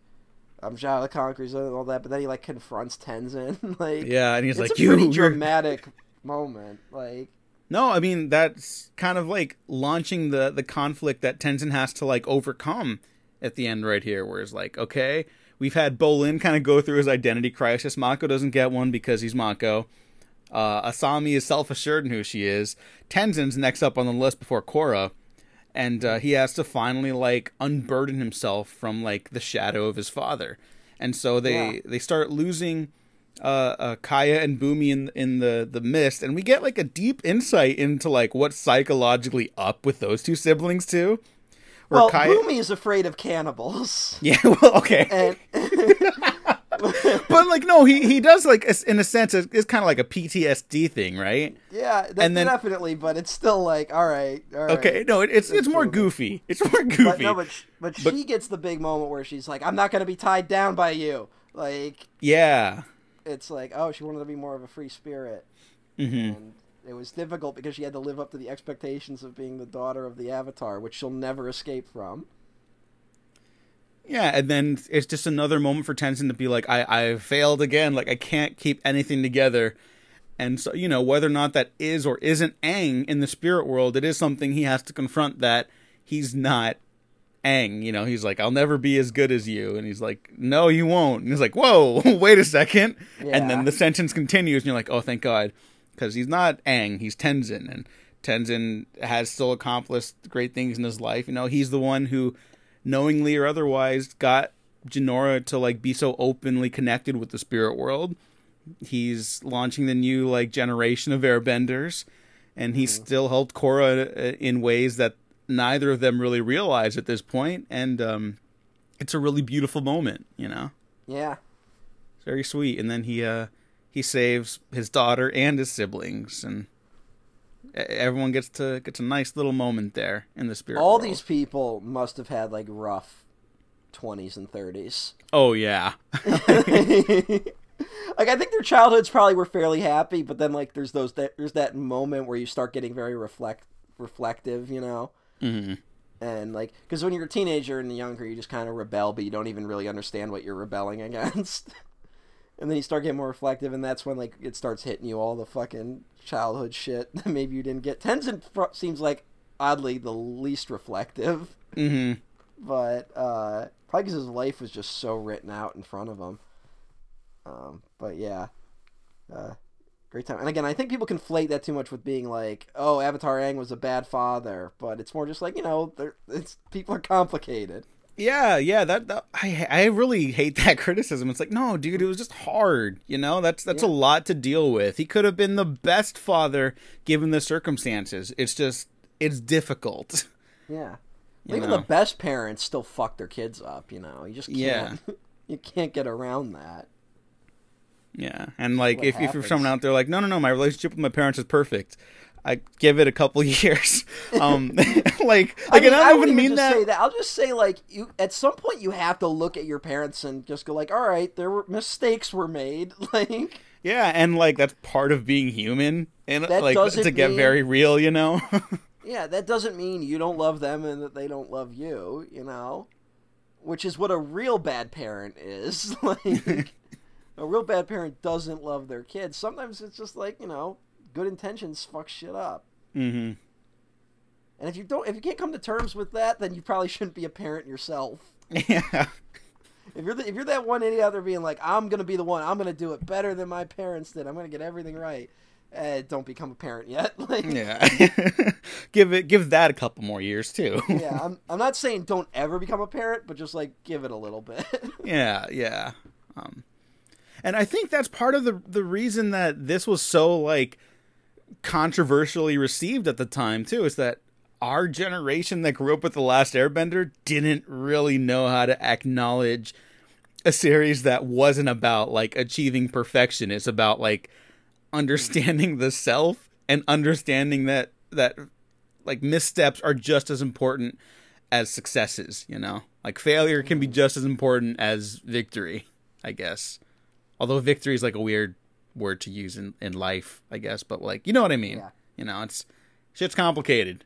I'm Zhao the Conqueror and all that, but then he like confronts Tenzin. like, yeah, and he's it's like, a "You, pretty dramatic moment. Like, No, I mean that's kind of like launching the the conflict that Tenzin has to like overcome at the end right here, where it's like, okay, we've had Bolin kind of go through his identity crisis. Mako doesn't get one because he's Mako. Uh, Asami is self assured in who she is. Tenzin's next up on the list before Korra, and uh, he has to finally like unburden himself from like the shadow of his father, and so they Yeah. they start losing uh, uh, Kya and Bumi in in the the mist, and we get like a deep insight into like what's psychologically up with those two siblings too. Where well, Kya, Bumi is afraid of cannibals, (laughs) yeah, well, okay, and (laughs) (laughs) but like no, he he does like in a sense it's, it's kind of like a PTSD thing, right? yeah, And then- definitely. But it's still like, all right, all right. Okay, no, it, it's it's more Bumi. goofy. It's more goofy. But no, but but, But- she gets the big moment where she's like, "I'm not gonna be tied down by you." Like yeah, it's like, oh, she wanted to be more of a free spirit, hmm and it was difficult because she had to live up to the expectations of being the daughter of the Avatar, which she'll never escape from. yeah, and then it's just another moment for Tenzin to be like, I I failed again. Like I can't keep anything together. And so, you know, whether or not that is or isn't Aang in the spirit world, it is something he has to confront that he's not Aang. You know, he's like, I'll never be as good as you. And he's like, No, you won't. And he's like, Whoa, (laughs) wait a second. And then the sentence continues, and you're like, Oh, thank God. Because he's not Aang, he's Tenzin. And Tenzin has still accomplished great things in his life. You know, he's the one who, knowingly or otherwise, got Jinora to like be so openly connected with the spirit world he's launching the new like generation of airbenders and he's still helped Korra uh, in ways that neither of them really realize at this point. point and um it's a really beautiful moment you know Yeah, it's very sweet and then he uh he saves his daughter and his siblings and everyone gets to gets a nice little moment there in the spirit all world. these people must have had like rough twenties and thirties. oh yeah (laughs) like I think their childhoods probably were fairly happy, but then like there's those that there's that moment where you start getting very reflect reflective, you know. hmm and like because when you're a teenager and younger you just kind of rebel but you don't even really understand what you're rebelling (laughs) against and then you start getting more reflective and that's when like it starts hitting you all the fucking childhood shit (laughs) that maybe you didn't get. Tenzin seems like oddly the least reflective. Mm-hmm. but uh probably because his life was just so written out in front of him. Um but yeah uh great time. And again i think people conflate that too much with being like oh avatar Aang was a bad father but it's more just like you know it's people are complicated Yeah, yeah, that, that I I really hate (laughs) that criticism. It's like, no, dude, it was just hard. You know, that's that's Yeah. a lot to deal with. He could have been the best father given the circumstances. It's just it's difficult. (laughs) yeah You even know? the best parents still fuck their kids up you know you just can't Yeah. (laughs) you can't get around that Yeah, and like if, if you're someone out there like, no, no, no, my relationship with my parents is perfect. I give it a couple (laughs) years. Um, like, (laughs) I (laughs) like, mean, and I I don't wouldn't even mean that. that. I'll just say like you. At some point, you have to look at your parents and just go like, "All right, there were mistakes were made." Like, Yeah, and like that's part of being human, and like to get mean- very real, you know. yeah, that doesn't mean you don't love them and that they don't love you. You know, which is what a real bad parent is. Like, a real bad parent doesn't love their kids. Sometimes it's just like you know, good intentions fuck shit up. hmm And if you don't, if you can't come to terms with that, then you probably shouldn't be a parent yourself. Yeah. If you're the, if you're that one idiot out there being like, I'm gonna be the one, I'm gonna do it better than my parents did, I'm gonna get everything right. Eh, don't become a parent yet. (laughs) Like, yeah, Yeah. (laughs) give it give that a couple more years too. Yeah, I'm I'm not saying don't ever become a parent, but just like give it a little bit. (laughs) yeah, yeah. Um and I think that's part of the the reason that this was so like controversially received at the time too is that our generation that grew up with the last airbender didn't really know how to acknowledge a series that wasn't about like achieving perfection. It's about like understanding the self and understanding that that like missteps are just as important as successes you know? Like failure can be just as important as victory i guess. Although victory is like a weird word to use in, in life i guess but like you know what i mean Yeah. you know it's shit's complicated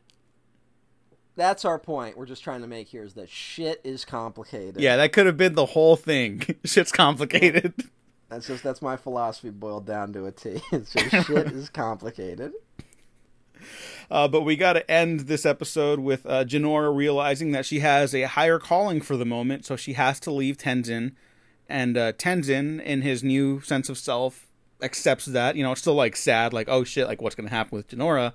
That's our point. We're just trying to make here is that shit is complicated. yeah that could have been the whole thing (laughs) shit's complicated That's just that's my philosophy boiled down to a T. (laughs) It's just (laughs) shit is complicated. Uh, but we got to end this episode with uh, Jinora realizing that she has a higher calling for the moment, so she has to leave Tenzin. And uh, Tenzin, in his new sense of self, accepts that. You know, it's still like sad, like oh shit, like what's going to happen with Jinora,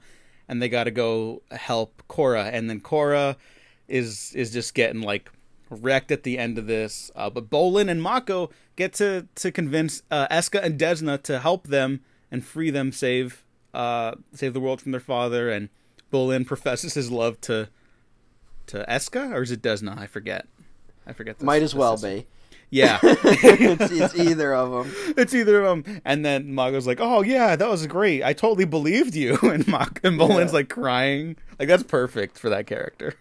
and they got to go help Korra. And then Korra is is just getting like wrecked at the end of this. Uh, but Bolin and Mako get to to convince uh, Eska and Desna to help them and free them, save uh, save the world from their father. And Bolin professes his love to to Eska, or is it Desna? I forget. I forget. the- Might as the well sister. be. Yeah, (laughs) it's, it's either of them. (laughs) it's either of them. And then Mako's like, "Oh yeah, that was great. I totally believed you." (laughs) And Mag- and Bolin's Yeah. like crying. Like that's perfect for that character.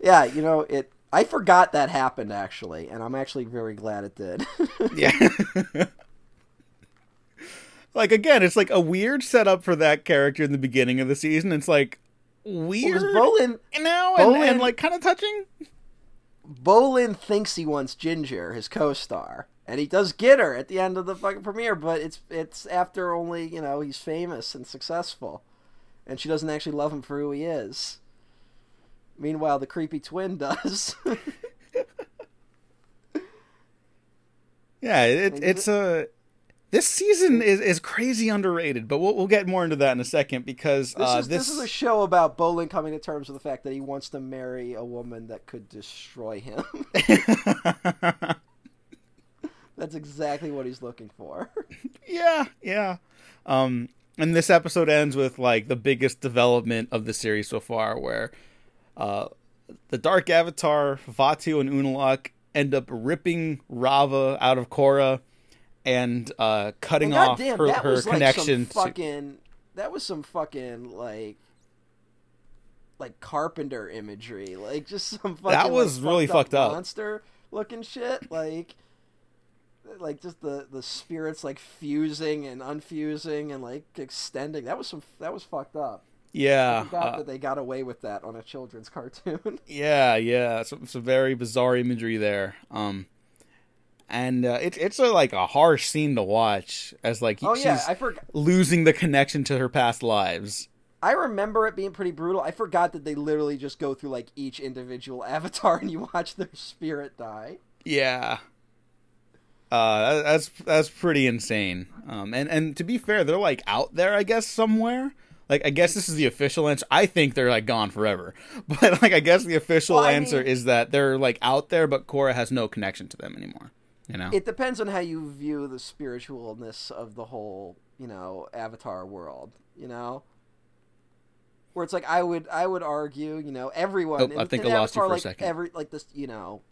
Yeah, you know it. I forgot that happened actually, and I'm actually very glad it did. Yeah. like again, it's like a weird setup for that character in the beginning of the season. It's like weird, Because Bolin, you know, and, and like kind of touching. Bolin thinks he wants Ginger, his co-star, and he does get her at the end of the fucking premiere. But it's it's after only you know he's famous and successful, and she doesn't actually love him for who he is. Meanwhile, the creepy twin (laughs) does. (laughs) Yeah, it, it's a. This season is, is crazy underrated, but we'll we'll get more into that in a second because This, uh, is, this is a show about Bolin coming to terms with the fact that he wants to marry a woman that could destroy him. (laughs) That's exactly what he's looking for. (laughs) yeah, yeah. Um, and this episode ends with like the biggest development of the series so far, where uh, the Dark Avatar, Vaatu, and Unalaq end up ripping Raava out of Korra and uh, cutting And off goddamn, her, that her was connection. like some to... fucking. That was some fucking like. Like carpenter imagery, like just some fucking. That was like, really fucked up. monster looking shit, like. Like just the the spirits like fusing and unfusing and like extending. That was some. That was fucked up. Yeah, I forgot uh, that they got away with that on a children's (laughs) cartoon. yeah, yeah. It's, it's a very bizarre imagery there. Um, and uh, it's it's a, like a harsh scene to watch as like oh she's yeah, I forgot. losing the connection to her past lives. I remember it being pretty brutal. I forgot that they literally just go through like each individual (laughs) avatar and you watch their spirit die. Yeah. Uh, that, that's that's pretty insane. Um, and and to be fair, they're like out there, I guess, somewhere. Like, I guess this is the official answer. I think they're like gone forever, (laughs) but like, I guess the official Well, answer mean- is that they're like out there, but Korra has no connection to them anymore. You know? It depends on how you view the spiritualness of the whole, you know, avatar world, you know? Where it's like I would I would argue, you know, everyone Oh, in, I think in I lost you Avatar, for a second. Every like this, you know,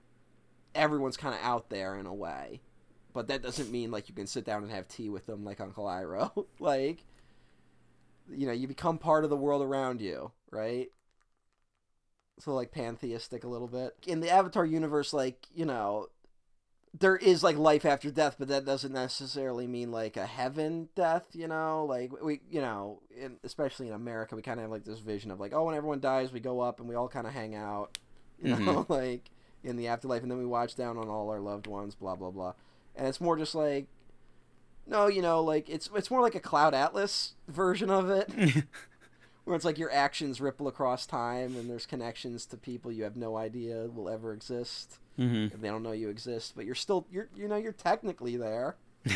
everyone's kind of out there in a way. But that doesn't mean like you can sit down and have tea with them like Uncle Iroh. (laughs) like you know, you become part of the world around you, right? So like pantheistic a little bit. In the Avatar universe like, you know, there is like life after death, but that doesn't necessarily mean like a heaven death, you know? Like we, you know, in, especially in America, we kind of have like this vision of like, oh, when everyone dies, we go up and we all kind of hang out, (laughs) you know, mm-hmm. like in the afterlife, and then we watch down on all our loved ones, blah blah blah. And it's more just like, no, you know, like it's it's more like a Cloud Atlas version of it, (laughs) where it's like your actions ripple across time, and there's connections to people you have no idea will ever exist hmm if they don't know you exist, but you're still you're you know you're technically there. (laughs) it's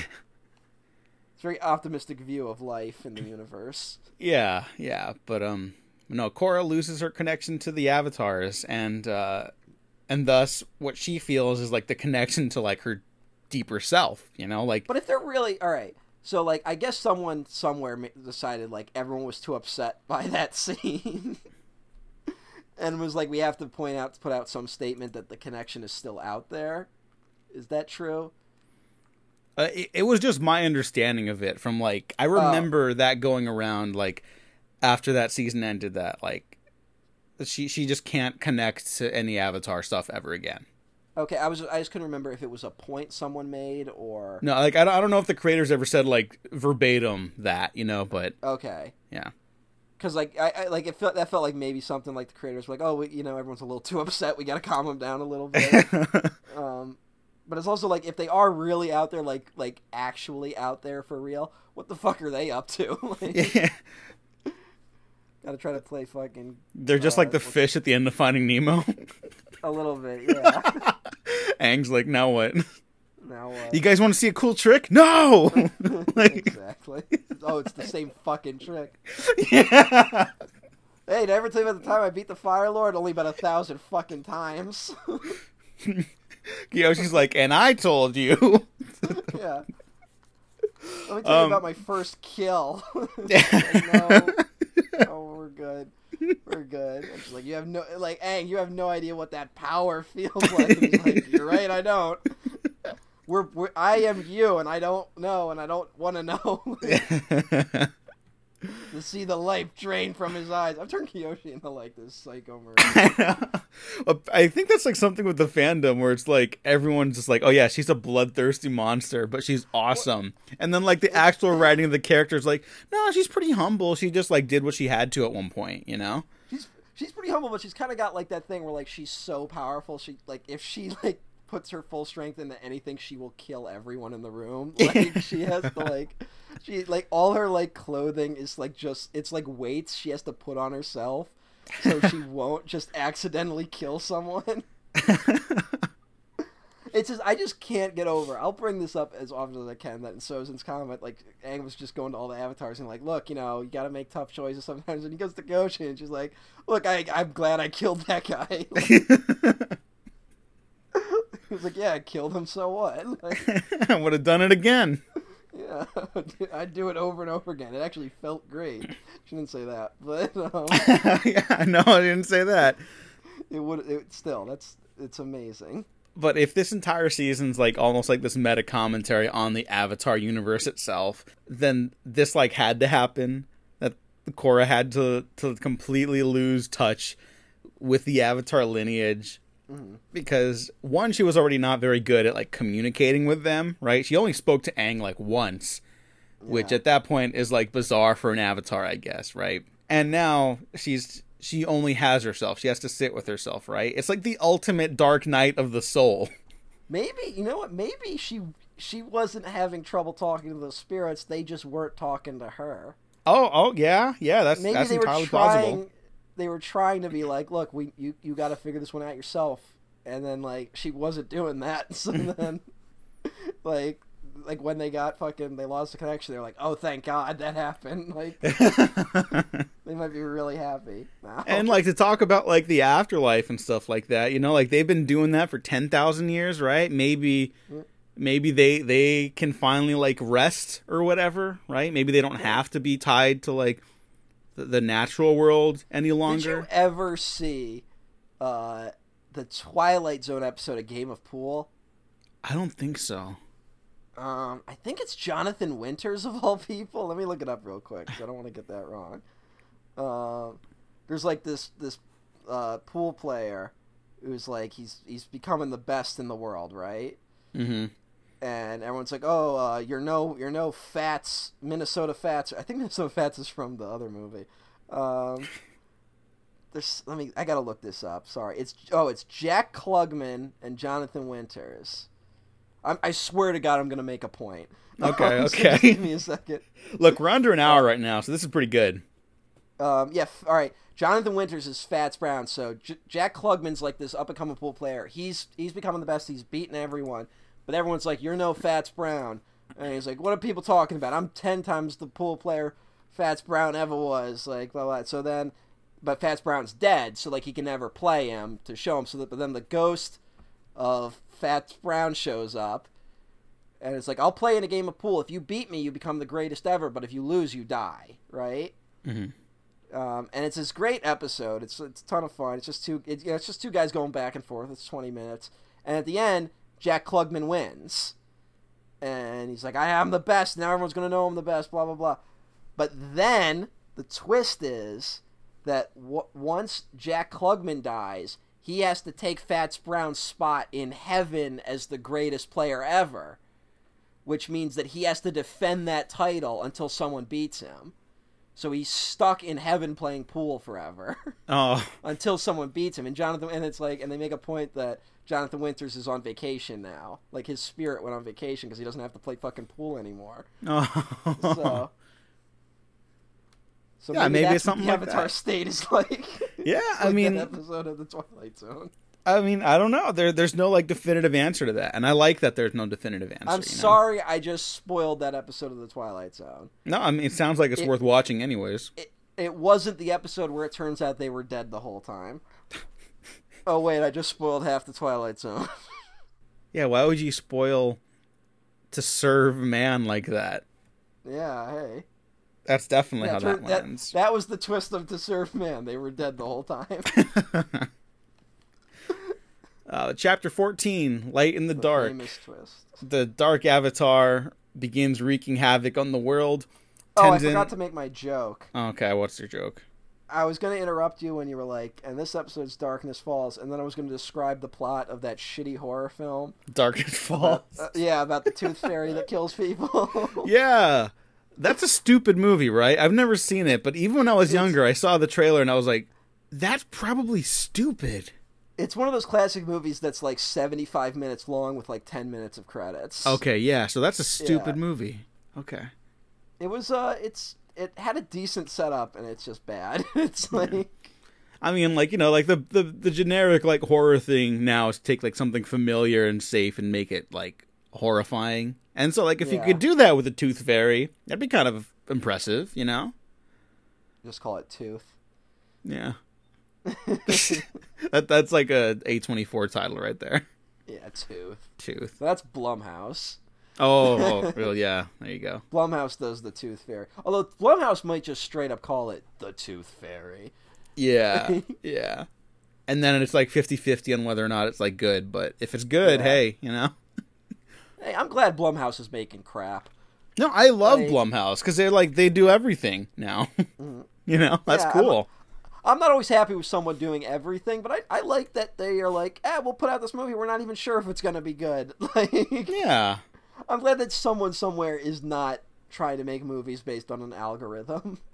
a very optimistic view of life in the universe. (laughs) Yeah, yeah, but um, no, Korra loses her connection to the avatars, and uh, and thus what she feels is like the connection to like her deeper self. You know, like But if they're really all right, so like I guess someone somewhere decided like everyone was too upset (laughs) by that scene. And was like, we have to point out, put out some statement that the connection is still out there. Is that true? Uh, it, it was just my understanding of it from like I remember that going around like after that season ended that like she she just can't connect to any avatar stuff ever again. Okay, I was I just couldn't remember if it was a point someone made or No, like I don't, I don't know if the creators ever said like verbatim that, you know, but okay. yeah. Because like I, I like it felt that felt like maybe something like the creators were like oh we, you know everyone's a little (laughs) too upset we got to calm them down a little bit (laughs) um but it's also like if they are really out there like like actually out there for real what the fuck are they up to (laughs) like, yeah. gotta try to play fucking They're just Uh, like the fish at the end of Finding Nemo. a little bit yeah Aang's like, now what? now what? You guys want to see a cool trick? No. like, exactly oh it's the same fucking trick yeah. hey did I ever tell you about the time I beat the Fire Lord only about a thousand fucking times (laughs) Yoshi's like, and I told you. (laughs) yeah let me tell you Um, about my first kill Like, (laughs) no. oh, we're good. We're good. And she's like, you have no, like, Aang, you have no idea what that power feels like. Like, you're right, I don't. We're, we're, I am you, and I don't know, and I don't want to know. (laughs) to see the life drain from his eyes. I've turned Kyoshi into like this psycho murderer. (laughs) I think that's like something with the fandom where it's like everyone's just like, oh yeah, she's a bloodthirsty monster, but she's awesome. And then like the actual writing of the character is like, no, she's pretty humble. She just like did what she had to at one point, you know? she's she's pretty humble, but she's kind of got like that thing where like she's so powerful. She like if she like puts her full strength into anything, she will kill everyone in the room. (laughs) Like she has to like she like all her like clothing is like just it's like weights she has to put on herself so she (laughs) won't just accidentally kill someone. (laughs) It's just I just can't get over. I'll bring this up as often as I can. That in Sozin's Comet, like Aang was just going to all the avatars and like, look, you know, you got to make tough choices sometimes. And he goes to Goshen, and she's like, look, I I'm glad I killed that guy. He was like, yeah, I killed him. So what? (laughs) Like, (laughs) I would have done it again. yeah, (laughs) I'd do it over and over again. It actually felt great. She didn't say that, but um, yeah, no, I didn't say that. it would. It still, that's it's amazing. But if this entire season's like almost like this meta commentary on the Avatar universe itself, then this like had to happen. That Korra had to to completely lose touch with the Avatar lineage because one, she was already not very good at like communicating with them. Right? She only spoke to Aang like once, which at that point is like bizarre for an Avatar, I guess. Right? and now she's she only has herself. She has to sit with herself, right? It's like the ultimate dark night of the soul. (laughs) Maybe you know what? Maybe she she wasn't having trouble talking to the spirits. They just weren't talking to her. Oh, oh yeah, yeah. That's Maybe that's they were entirely trying. plausible. They were trying to be like, look, we you you got to figure this one out yourself. And then like she wasn't doing that. (laughs) So then, like like when they got fucking they lost the connection, they're like, oh thank God that happened. (laughs) Like (laughs) they might be really happy now. and like to talk about like the afterlife and stuff like that, you know, like they've been doing that for ten thousand years, right? Maybe, Mm. maybe they they can finally like rest or whatever, right? Maybe they don't have to be tied to like the, the natural world any longer. Did you ever see uh, the Twilight Zone episode of Game of Pool? I don't think so. Um, I think it's Jonathan Winters (laughs) of all people. Let me look it up real quick 'cause I don't want to get that wrong. Um, there's like this this uh, pool player who's like he's he's becoming the best in the world, right? hmm And everyone's like, "Oh, uh, you're no you're no Fats Minnesota Fats." I think (laughs) Minnesota Fats is from the other movie. Um, there's let me I gotta look this up. Sorry, it's oh it's Jack Klugman and Jonathan Winters. I'm, I swear to God, I'm gonna make a point. (laughs) Okay, So okay. just (laughs) Give me a second. Look, we're under an hour right now, so this is pretty good. Um, yeah, f- all right. Jonathan Winters is Fats Brown. So J- Jack Klugman's like this up and coming pool player. He's he's becoming the best. He's beating everyone, but everyone's like, "You're no Fats Brown," and he's like, "What are people talking about? I'm ten times the pool player Fats Brown ever was." Like, blah blah. So then, but Fats Brown's dead, so like he can never play him to show him. So that, but then the ghost of Fats Brown shows up. And it's like, I'll play in a game of pool. If you beat me, you become the greatest ever. But if you lose, you die, right? Mhm. Um, and it's this great episode. It's it's a ton of fun. It's just two. It, you know, it's just two guys going back and forth. It's twenty minutes, and at the end, Jack Klugman wins, and he's like, "I am the best." Now everyone's gonna know I'm the best. Blah blah blah. But then the twist is that w- once Jack Klugman dies, he has to take Fats Brown's spot in heaven as the greatest player ever, which means that he has to defend that title until someone beats him. So he's stuck in heaven playing pool forever (laughs) Oh, until someone beats him. And Jonathan, and it's like, and they make a point that Jonathan Winters is on vacation now. Like his spirit went on vacation because he doesn't have to play fucking pool anymore. oh. So, so Yeah, maybe that's it's something what like the Avatar that. state is (laughs) like. Yeah, I like mean- that episode of the Twilight Zone. I mean, I don't know. There, there's no like definitive answer to that, and I like that there's no definitive answer. I'm you know? sorry, I just spoiled that episode of the Twilight Zone. No, I mean, it sounds like it's It- worth watching, anyways. It, it wasn't the episode where it turns out they were dead the whole time. Oh wait, I just spoiled half the Twilight Zone. (laughs) Yeah, why would you spoil to serve man like that? yeah, hey. That's definitely Yeah, how that that, lands. that was the twist of To Serve Man. They were dead the whole time. (laughs) uh, chapter 14, Light in the Dark. Famous twist. The dark avatar begins wreaking havoc on the world. Oh, I Tenzin- forgot to make my joke. Okay, what's your joke? I was going to interrupt you when you were like, and this episode's Darkness Falls, and then I was going to describe the plot of that shitty horror film. Darkness Falls. Uh, yeah, about the tooth fairy that kills people. (laughs) Yeah. That's a stupid movie, right? I've never seen it, but even when I was younger, I saw the trailer and I was like, that's probably stupid. It's one of those classic movies that's like 75 minutes long with like 10 minutes of credits. Okay, yeah, so that's a stupid Yeah. movie. Okay. It was, uh, it's, it had a decent setup and it's just bad. (laughs) it's like, I mean, like, you know, like the, the, the generic, like, horror thing now is take, like, something familiar and safe and make it, like, horrifying. And so, like, if you could do that with a tooth fairy, that'd be kind of impressive, you know? just call it Tooth. Yeah. (laughs) (laughs) that That's like a A24 title right there. yeah, Tooth. Tooth. That's Blumhouse. Oh, oh, real, yeah. There you go. Blumhouse does the Tooth Fairy. Although Blumhouse might just straight up call it the Tooth Fairy. Yeah, (laughs) yeah. And then it's like 50-50 on whether or not it's like good, but if it's good, Yeah. hey, you know. (laughs) Hey, I'm glad Blumhouse is making crap. No, I love Like- Blumhouse because they're like they do everything now. (laughs) you know, that's. Yeah, I'm- cool. I'm not always happy with someone doing everything, but I, I like that they are like, eh, we'll put out this movie. We're not even sure if it's going to be good. Like, yeah, I'm glad that someone somewhere is not trying to make movies based on an algorithm. (laughs)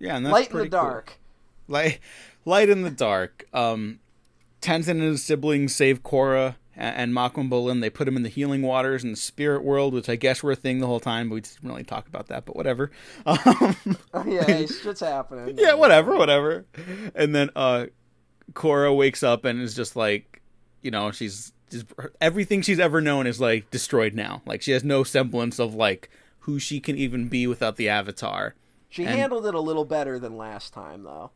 Yeah, and that's Light in the pretty cool. dark. Light, light in the dark. Um, Tenzin and his siblings save Korra and, and Mako and Bolin. They put him in the healing waters in the spirit world, which I guess were a thing the whole time, but we didn't really talk about that. But whatever. (laughs) Um, Oh, yeah, (laughs) hey, shit's happening. yeah, whatever, whatever. And then uh, Korra wakes up and is just like, you know, she's just everything she's ever known is like destroyed now. Like she has no semblance of like who she can even be without the Avatar. She And- handled it a little better than last time, though.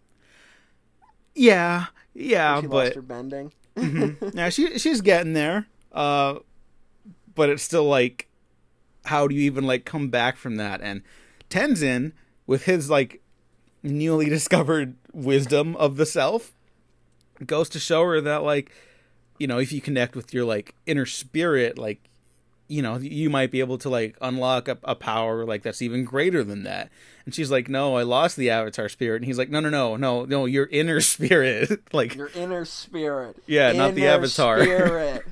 Yeah, yeah, she but lost her bending. (laughs) yeah, she she's getting there. Uh, but it's still like, how do you even like come back from that? And Tenzin, with his like newly (laughs) discovered wisdom of the self, goes to show her that like, you know, if you connect with your like inner spirit, like, you know, you might be able to like unlock a, a power like that's even greater than that. And she's like, "No, I lost the Avatar spirit." And he's like, "No, no, no, no, no, your inner (laughs) spirit, (laughs) like." Your inner spirit. Yeah, not the Avatar. (laughs) Spirit.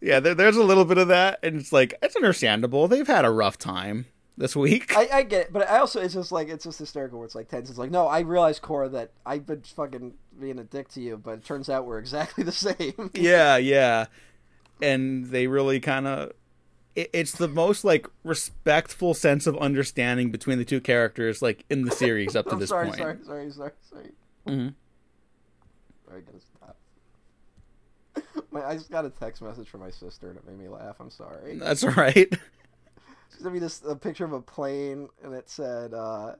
Yeah, there, there's a little bit of that, and it's like it's understandable. They've had a rough time this week. I, I get it, but I also it's just like it's just hysterical. Where it's like Tenzin like, no, I realize Korra that I've been fucking being a dick to you, but it turns out we're exactly the (laughs) same. yeah, yeah, and they really kind of. It, it's the most like respectful sense of understanding between the two characters, like in the series up to (laughs) this sorry, point. sorry, sorry, sorry, sorry. Mhm. Sorry, gotta stop. (laughs) My, I just got a text message from my sister and it made me laugh. I'm sorry. That's all right. She sent me this a picture of a plane and it said uh,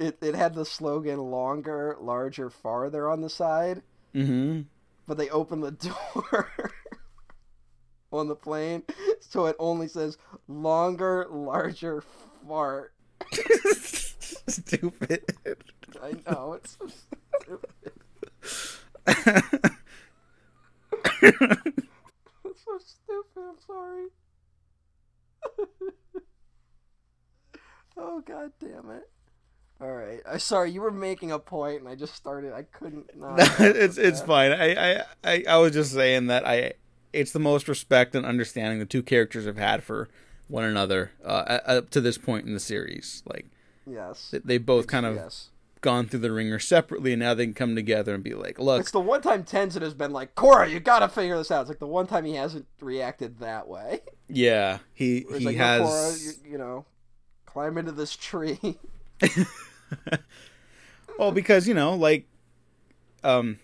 it it had the slogan "longer, larger, farther" on the side, hmm but they opened the (laughs) door on the plane, so it only says "longer, larger, fart." (laughs) Stupid. I know it's so stupid. (laughs) It's so stupid. I'm sorry. oh god damn it! All right, I sorry you were making a point and I just started. I couldn't. (laughs) Not it's it's fine. I, I I I was just saying that I it's the most respect and understanding the two characters have had for one another uh, up to this point in the series. Like Yes. they, they both kind of yes. gone through the ringer separately, and now they can come together and be like, "Look, It's the one time Tenzin has been like, Korra, you gotta figure this out. It's like the one time he hasn't reacted that way. (laughs) yeah, he he like, "No, has." Korra, you, you know, climb into this tree. (laughs) (laughs) well, because you know, like, um,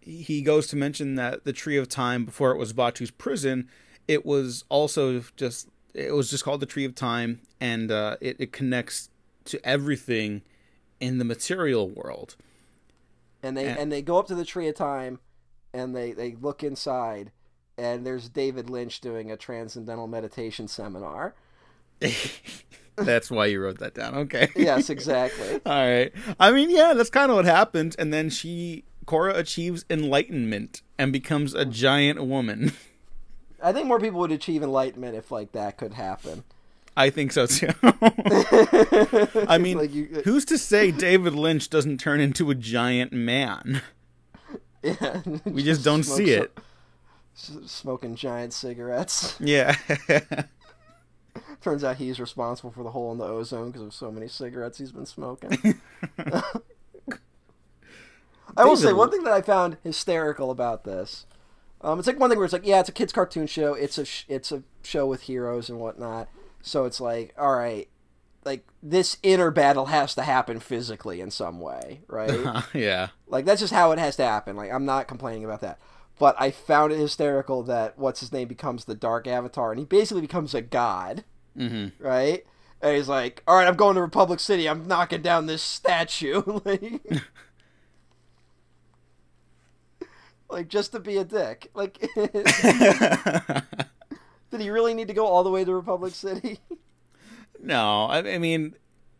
he goes to mention that the Tree of Time before it was Vaatu's prison, it was also just it was just called the Tree of Time, and uh, it it connects to everything in the material world. and they Yeah. and they go up to the tree of time and they they look inside and there's david lynch doing a transcendental meditation seminar (laughs) That's why you wrote that down. Okay. (laughs) yes exactly (laughs) All right. I mean, yeah, that's kind of what happens, and then she Korra achieves enlightenment and becomes a giant woman. (laughs) i think more people would achieve enlightenment if like that could happen I think so too. I mean, like you, uh, who's to say David Lynch doesn't turn into a giant man? yeah, We just don't see it. smoking giant cigarettes Yeah. (laughs) turns out he's responsible for the hole in the ozone because of so many cigarettes he's been smoking (laughs) I will say one thing that I found hysterical about this. Um, it's like one thing where it's like, yeah, it's a kids' cartoon show. It's a sh- it's a show with heroes and whatnot. So it's like, all right, like this inner battle has to happen physically in some way, right? (laughs) yeah. like that's just how it has to happen. Like I'm not complaining about that. But I found it hysterical that what's his name becomes the Dark Avatar, and he basically becomes a god, hmm right? And he's like, "All right, I'm going to Republic City. I'm knocking down this statue." (laughs) like, (laughs) like just to be a dick. Like, (laughs) did he really need to go all the way to Republic City? no, I, I mean,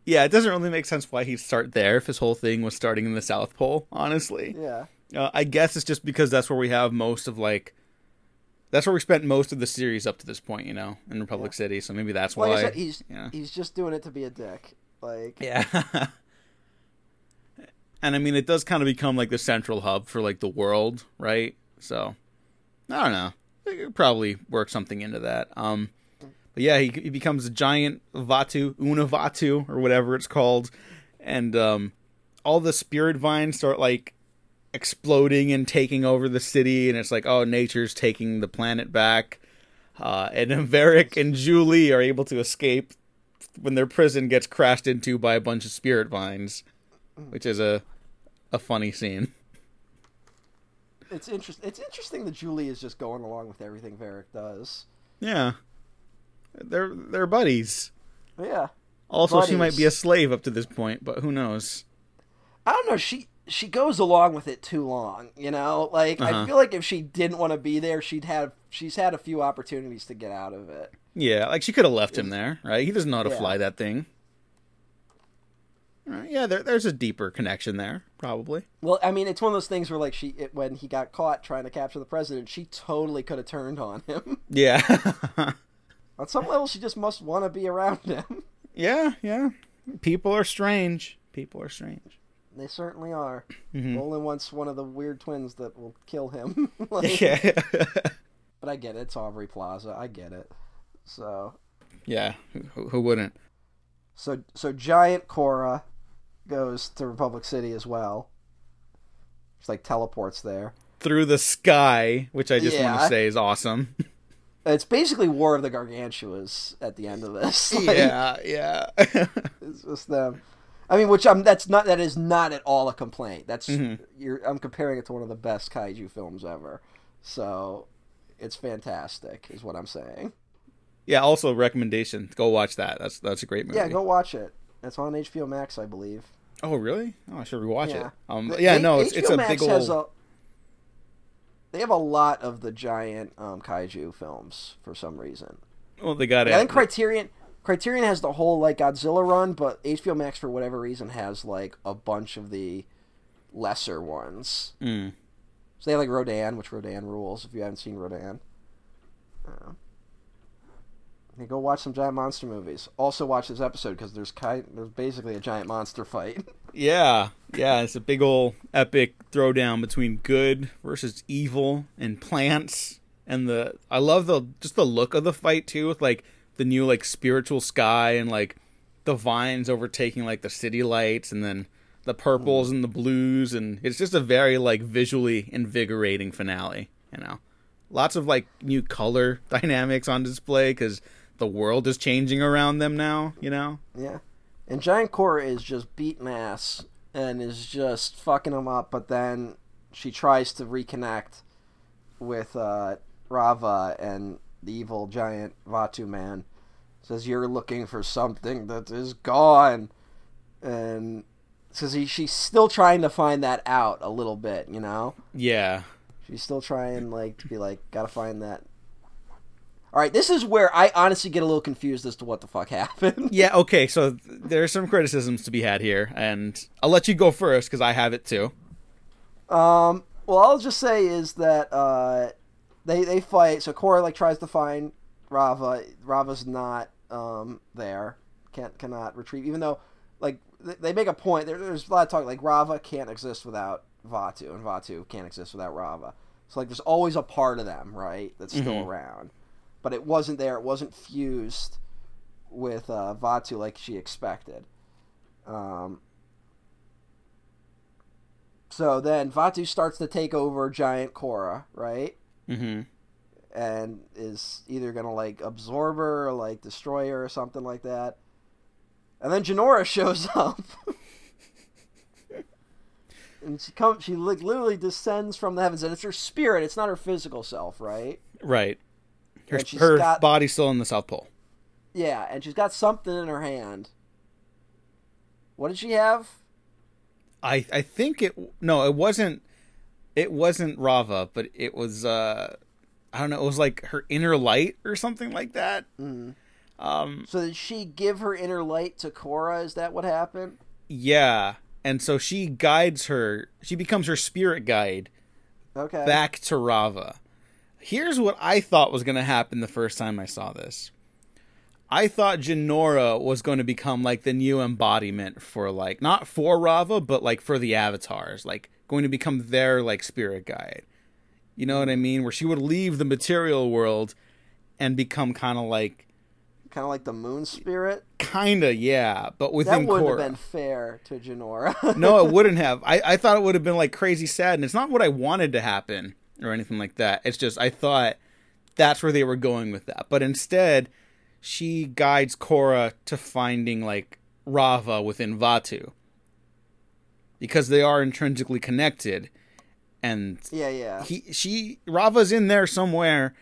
yeah, it doesn't really make sense why he'd start there if his whole thing was starting in the South Pole. Honestly, yeah. Uh, I guess it's just because that's where we have most of like. That's where we spent most of the series up to this point, you know, in Republic City. So maybe that's Like why. Said, he's yeah. he's just doing it to be a dick. Like, Yeah. (laughs) and I mean, it does kind of become like the central hub for like the world, right? So, I don't know. It could probably work something into that. Um, but but yeah, he, he becomes a giant Vaatu, UnaVaatu, or whatever it's called, and um, all the spirit vines start like exploding and taking over the city, and it's like, oh, nature's taking the planet back. Uh, and (laughs) Varrick and Zhu Li are able to escape when their prison gets crashed into by a bunch of spirit vines, which is a a funny scene. It's interesting. It's interesting that Zhu Li is just going along with everything Varrick does. Yeah, they're they're buddies. Yeah. Also, she might be a slave up to this point, but who knows? I don't know. She she goes along with it too long. You know, like I Uh-huh. feel like if she didn't want to be there, she'd have she's had a few opportunities to get out of it. Yeah, like she could have left him there, right? He doesn't know how to Yeah. fly that thing. Right, yeah, there, there's a deeper connection there, probably. Well, I mean, it's one of those things where like she it, when he got caught trying to capture the president, she totally could have turned on him. (laughs) Yeah, (laughs) on some level, she just must want to be around him. yeah, yeah. People are strange. People are strange. They certainly are. Mhm. Roland wants one of the weird twins that will kill him. (laughs) (laughs) Like, Yeah, But I get it. It's Aubrey Plaza. I get it. So yeah. Who, who wouldn't? so so giant Korra goes to Republic City as well. It's like teleports there. Through the sky, which I just want to say is awesome. (laughs) It's basically War of the Gargantuas at the end of this. Like, yeah, yeah. it's just them. I mean, which I'm that's not that is not at all a complaint. That's Mhm. you're I'm comparing it to one of the best kaiju films ever. So it's fantastic, is what I'm saying. yeah. Also, recommendation: go watch that. That's that's a great movie. Yeah, go watch it. It's on HBO Max, I believe. Oh, really? Oh, I should rewatch Yeah. it. Um, yeah, no, it's, HBO it's a Max big old. a- they have a lot of the giant um, kaiju films for some reason. Well, they got it. I think Criterion Criterion has the whole like Godzilla run, but HBO Max for whatever reason has like a bunch of the lesser ones. Mm. So they have like Rodan, which Rodan rules. If you haven't seen Rodan, uh, hey, go watch some giant monster movies. Also watch this episode because there's ki- there's basically a giant monster fight. (laughs) Yeah, yeah, it's a big old epic throwdown between good versus evil and plants. And the I love the just the look of the fight too, with like the new like spiritual sky and like the vines overtaking like the city lights, and then the purples and the blues, and it's just a very like visually invigorating finale. You know, lots of like new color (laughs) dynamics on display because the world is changing around them now. You know. Yeah. And Giant Korra is just beating ass and is just fucking them up, but then she tries to reconnect with uh, Raava and the evil giant Vaatu man. Says, You're looking for something that is gone. And says he, she's still trying to find that out a little bit, you know? Yeah. She's still trying, like, to be like, gotta find that. All right, this is where I honestly get a little confused as to what the fuck (laughs) happened. Yeah, okay, so th- there's some criticisms to be had here, and I'll let you go first because I have it too. Um, well, I'll just say is that uh, they they fight. So Korra like tries to find Raava. Raava's not um, there. Can't cannot retrieve. Even though like th- they make a point. There, there's a lot of talk like Raava can't exist without Vaatu, and Vaatu can't exist without Raava. So like there's always a part of them right that's still Mhm. around, but it wasn't there. It wasn't fused with uh, Vaatu like she expected. Um, so then Vaatu starts to take over Giant Korra, right? Mm-hmm. And is either gonna like absorb her or like destroy her or something like that. And then Jinora (laughs) shows up. (laughs) and she comes she like literally descends from the heavens and it's her spirit, it's not her physical self, right? Right. Her, her got- body's still in the South Pole. Yeah, and she's got something in her hand. What did she have? I I think it no, it wasn't it wasn't Raava, but it was uh I don't know, it was like her inner light or something like that. Mm. Um So did she give her inner light to Korra? Is that what happened? yeah, and so she guides her, she becomes her spirit guide Okay. back to Raava. Here's what I thought was going to happen the first time I saw this. I thought Jinora was going to become like the new embodiment for like not for Raava, but like for the avatars, like going to become their like spirit guide. You know what I mean? Where she would leave the material world and become kind of like kind of like the moon spirit. Kinda, yeah, but within That wouldn't Korra. have been fair to Jinora. no, it (laughs) wouldn't have. I, I thought it would have been like crazy sad, and it's not what I wanted to happen or anything like that. It's just I thought that's where they were going with that. But instead, she guides Korra to finding like Raava within Vaatu. Because they are intrinsically connected. And yeah, yeah. he she Raava's in there somewhere,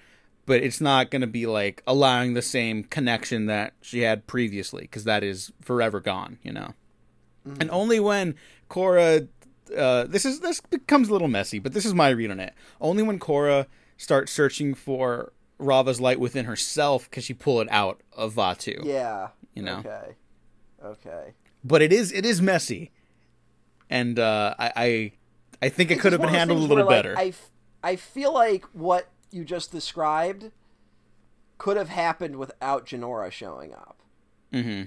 but it's not going to be like allowing the same connection that she had previously because that is forever gone, you know. And only when Korra, uh, this is this becomes a little messy, but this is my read on it. Only when Korra starts searching for Raava's light within herself can she pull it out of Vaatu. Yeah. You know. Okay. Okay. But it is it is messy, and uh, I, I I think it could have been handled a little where, like, better. I, f- I feel like what you just described could have happened without Jinora showing up, hmm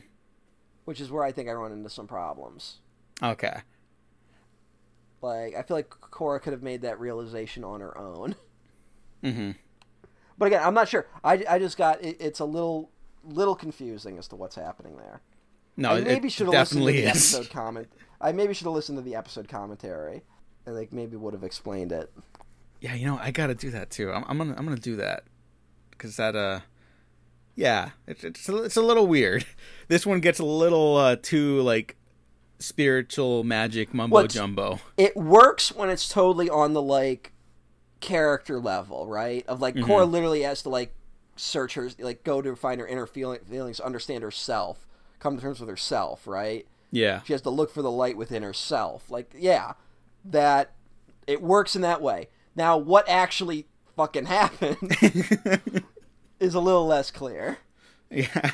which is where I think I run into some problems. Okay. Like I feel like Korra could have made that realization on her own. hmm But again, I'm not sure. I, I just got it, it's a little little confusing as to what's happening there. No, I maybe it should have listened to definitely the is. episode comment. I maybe should have listened to the episode commentary, and like maybe would have explained it. Yeah, you know, I gotta do that too. I'm, I'm gonna, I'm gonna do that because that, uh, yeah, it's it's a, it's a little weird. (laughs) This one gets a little uh, too like spiritual magic mumbo What's- jumbo. It works when it's totally on the like character level, right? Of like Mm-hmm. Korra literally has to like search her, like go to find her inner feeling, feelings, understand herself, come to terms with herself, right? Yeah, She has to look for the light within herself. Like, yeah, that it works in that way. Now, what actually fucking happened (laughs) is a little less clear. yeah.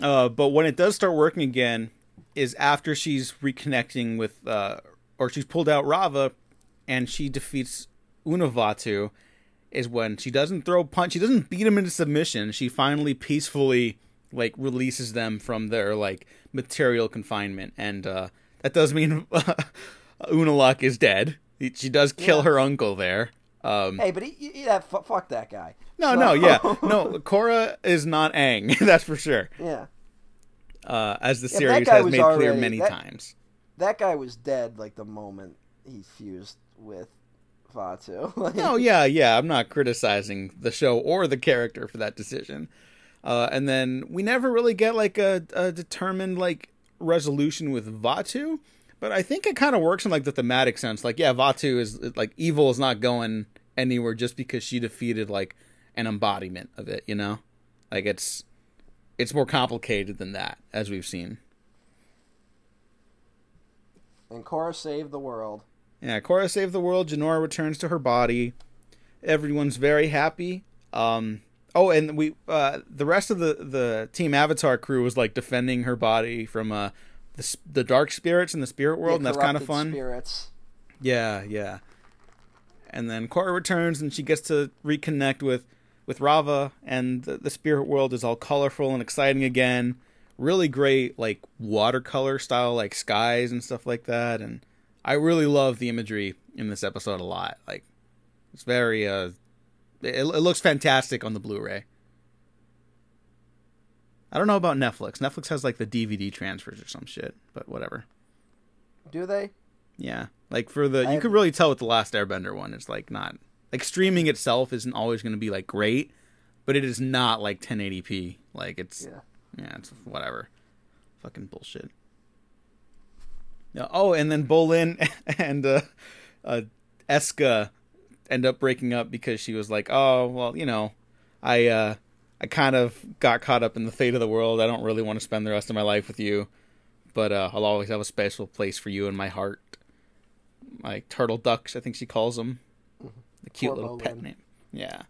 Uh, but when it does start working again, is after she's reconnecting with, uh, or she's pulled out Raava, and she defeats UnaVaatu, is when she doesn't throw punch, she doesn't beat him into submission. She finally peacefully like releases them from their like material confinement, and uh, that does mean (laughs) Unalaq is dead. She does kill Yeah. her uncle there. Um, Hey, but he, he, yeah, fu fuck that guy. no, So- no, yeah, (laughs) no. Korra is not Aang, (laughs) that's for sure. yeah. Uh, as the series has made clear many that- times. That guy was dead like the moment he fused with Vaatu. Like, No, yeah, yeah. I'm not criticizing the show or the character for that decision. Uh, and then we never really get like a, a determined like resolution with Vaatu, but I think it kind of works in like the thematic sense. Like, yeah, Vaatu is like evil is not going anywhere just because she defeated like an embodiment of it. You know, like it's it's more complicated than that, as we've seen. And Korra saved the world. Yeah, Korra saved the world. Jinora returns to her body. Everyone's very happy. Um, oh, and we uh, the rest of the the Team Avatar crew was like defending her body from uh, the the dark spirits in the spirit world, and that's kind of fun. Spirits. Yeah, yeah. And then Korra returns, and she gets to reconnect with with Raava, and the, the spirit world is all colorful and exciting again. Really great, like watercolor style, like skies and stuff like that. And I really love the imagery in this episode a lot. Like, it's very uh, it, it looks fantastic on the Blu-ray. I don't know about Netflix. Netflix has like the DVD transfers or some shit, but whatever. Do they? Yeah, like for the I you could really tell with the last Airbender one, it's like not like streaming itself isn't always going to be like great, but it is not like 1080p. Like it's Yeah. yeah, it's whatever, fucking bullshit. Oh, and then Bolin (laughs) and uh, uh, Eska end up breaking up because she was like, oh well, you know, I uh, I kind of got caught up in the fate of the world. I don't really want to spend the rest of my life with you, but uh, I'll always have a special place for you in my heart. Like turtle ducks, I think she calls them. The cute Poor little pet name. Yeah.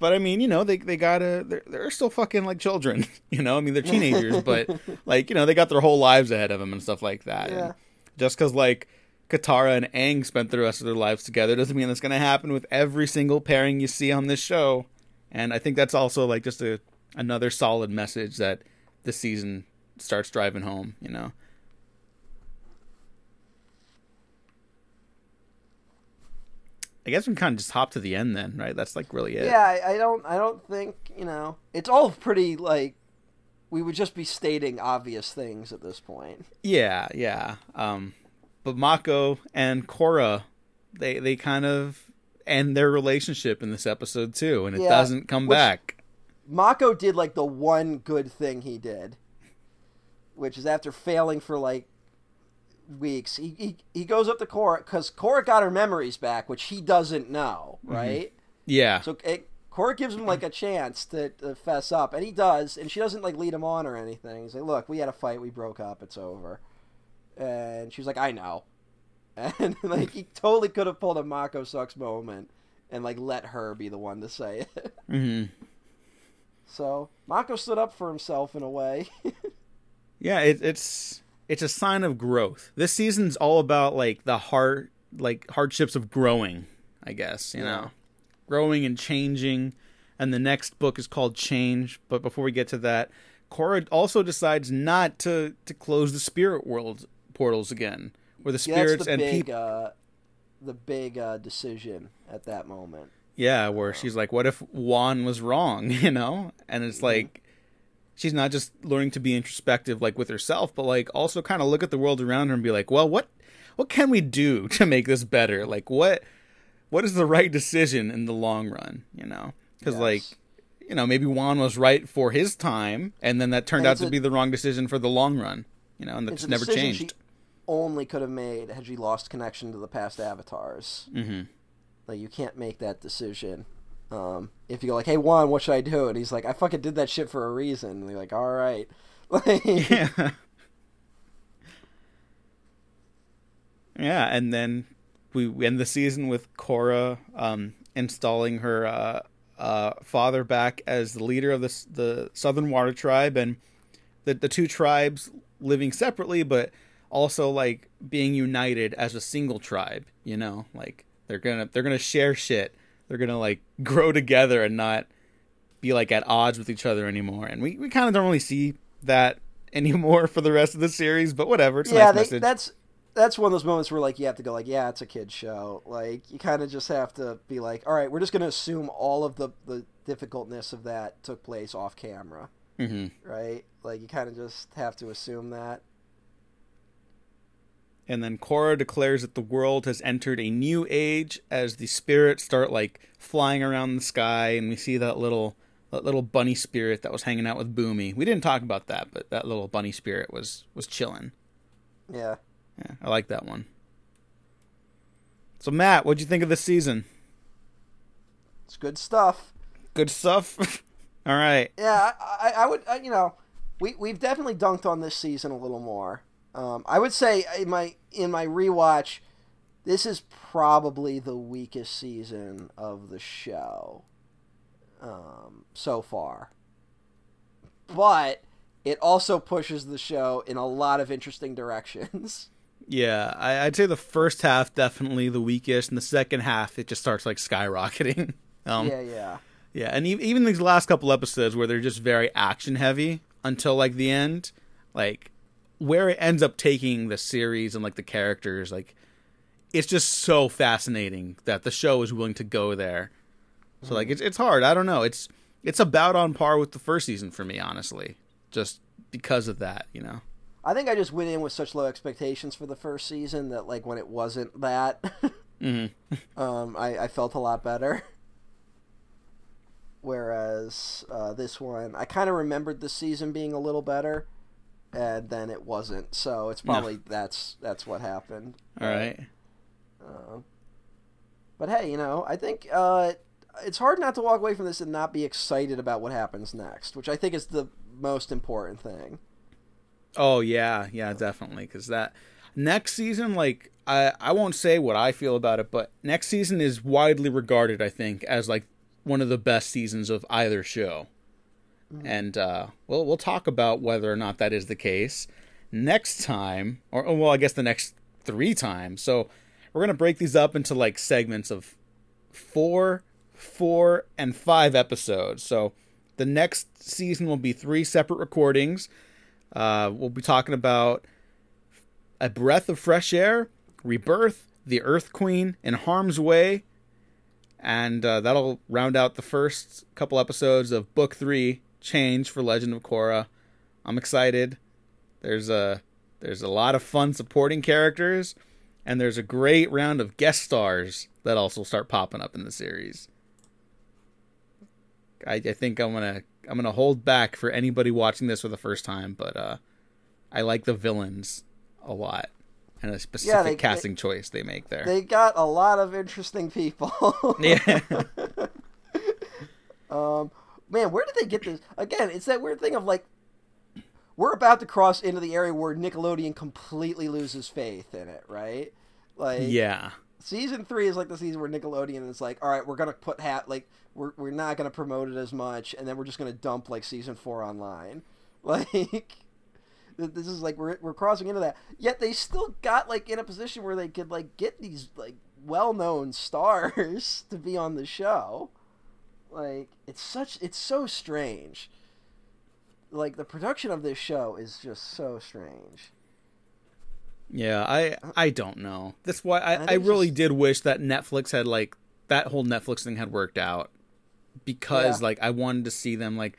But I mean, you know, they they gotta they're they're still fucking like children. (laughs) You know, I mean they're teenagers, but (laughs) like you know they got their whole lives ahead of them and stuff like that. Yeah. And just because like Katara and Aang spent the rest of their lives together doesn't mean that's gonna happen with every single pairing you see on this show. And I think that's also like just a another solid message that this season starts driving home. You know. I guess we can kind of just hop to the end then, right? That's like really it. Yeah, I, I don't. I don't think you know. It's all pretty like. We would just be stating obvious things at this point. Yeah, yeah. Um, but Mako and Korra, they they kind of end their relationship in this episode too, and it Yeah, doesn't come which- back. Mako did like the one good thing he did, which is after failing for like weeks, he he, he goes up to Korra because Korra got her memories back, which he doesn't know, mm-hmm. right? Yeah, So it, Korra gives him like a chance to, to fess up, and he does, and she doesn't like lead him on or anything. He's like, "Look, we had a fight, we broke up, it's over," and she's like, "I know," (laughs) and like he totally could have pulled a Mako sucks moment and like let her be the one to say it. (laughs) hmm So Mako stood up for himself in a way. (laughs) yeah. It, it's it's a sign of growth. This season's all about like the hard like hardships of growing. I guess you Yeah. know, growing and changing. And the next book is called Change. But before we get to that, Korra also decides not to to close the spirit world portals again, where the Yeah, spirits the and big, people. uh, the big uh, decision at that moment. Yeah, where she's like, "What if Wan was wrong?" (laughs) You know, and it's like she's not just learning to be introspective, like with herself, but like also kind of look at the world around her and be like, "Well, what what can we do (laughs) to make this better? Like, what what is the right decision in the long run?" You know, because Yes. like you know maybe Wan was right for his time, and then that turned And out to a- be the wrong decision for the long run. You know, and It's that's never changed. she only could have made had she lost connection to the past avatars. hmm Like you can't make that decision. Um, if you go like, "Hey Wan, what should I do?" and he's like, "I fucking did that shit for a reason," and you're like, "All right." Like, (laughs) Yeah. yeah, and then we end the season with Korra um, installing her uh, uh, father back as the leader of the the Southern Water Tribe, and the the two tribes living separately, but also like being united as a single tribe. You know, like they're gonna they're gonna share shit. They're gonna like (laughs) grow together and not be like at odds with each other anymore. And we, we kind of don't really see that (laughs) anymore for the rest of the series, but whatever. It's yeah, nice they, that's that's one of those moments where like you have to go like, "Yeah, it's a kid show." Like you kind of just have to be like, "All right, we're just gonna assume all of the the difficultness of that took place off camera." hmm right? Like you kind of just have to assume that. And then Korra declares that the world has entered a new age as the spirits start like flying around the sky, and we see that little that little bunny spirit that was hanging out with Bumi. We didn't talk about that, but that little bunny spirit was was chilling. Yeah. Yeah, I like that one. So Matt, what'd you think of this season? It's good stuff. Good stuff. (laughs) All right. Yeah, I, I, I would, I, you know, we we've definitely dunked on this season a little more. Um, I would say in my in my rewatch, this is probably the weakest season of the show um, so far. But it also pushes the show in a lot of interesting directions. (laughs) Yeah, I, I'd say the first half definitely the weakest, and the second half it just starts like skyrocketing. (laughs) Um, yeah, yeah. yeah, and even these last couple episodes where they're just very action heavy until like the end, like where it ends up taking the series and like the characters, like it's just so fascinating that the show is willing to go there. So like it's it's hard. I don't know. It's it's about on par with the first season for me, honestly, just because of that, you know. I think I just went in with such low expectations for the first season that like when it wasn't that, (laughs) hmm um, I, I felt a lot better. Whereas uh, this one, I kind of remembered the season being a little better, and then it wasn't. So it's No. probably that's that's what happened. All right. Uh, but hey, you know, I think uh, it's hard not to walk away from this and not be excited about what happens next, which I think is the most important thing. Oh yeah, yeah, definitely. Because that next season, like I, I won't say what I feel about it, but next season is widely regarded, I think, as like one of the best seasons of either show. And uh, we'll we'll talk about whether or not that is the case next time, or or, well, I guess the next three times. So we're gonna break these up into like segments of four, four, and five episodes. So the next season will be three separate recordings. Uh, we'll be talking about a breath of fresh air, rebirth, the Earth Queen, in harm's way, and uh, that'll round out the first couple episodes of Book Three, Change for Legend of Korra. I'm excited. There's a there's a lot of fun supporting characters, and there's a great round of guest stars that also start popping up in the series. I, I think I'm gonna I'm gonna hold back for anybody watching this for the first time, but uh, I like the villains a lot and a specific Yeah, they- casting they- choice they make there. They got a lot of interesting people. yeah, (laughs) Um, man, where did they get this? Again, it's that weird thing of like, we're about to cross into the area where Nickelodeon completely loses faith in it, right? Like, yeah, season three is like the season where Nickelodeon is like, all right, we're gonna put hat like we're we're not gonna promote it as much, and then we're just gonna dump like season four online, (laughs) like. This is like we're, we're crossing into that. Yet they still got like in a position where they could like get these like well-known stars (laughs) to be on the show. Like it's such it's so strange. Like the production of this show is just so strange. yeah. I I don't know. That's why I I, I really just- did wish that Netflix had like that whole Netflix thing had worked out because Yeah. like I wanted to see them like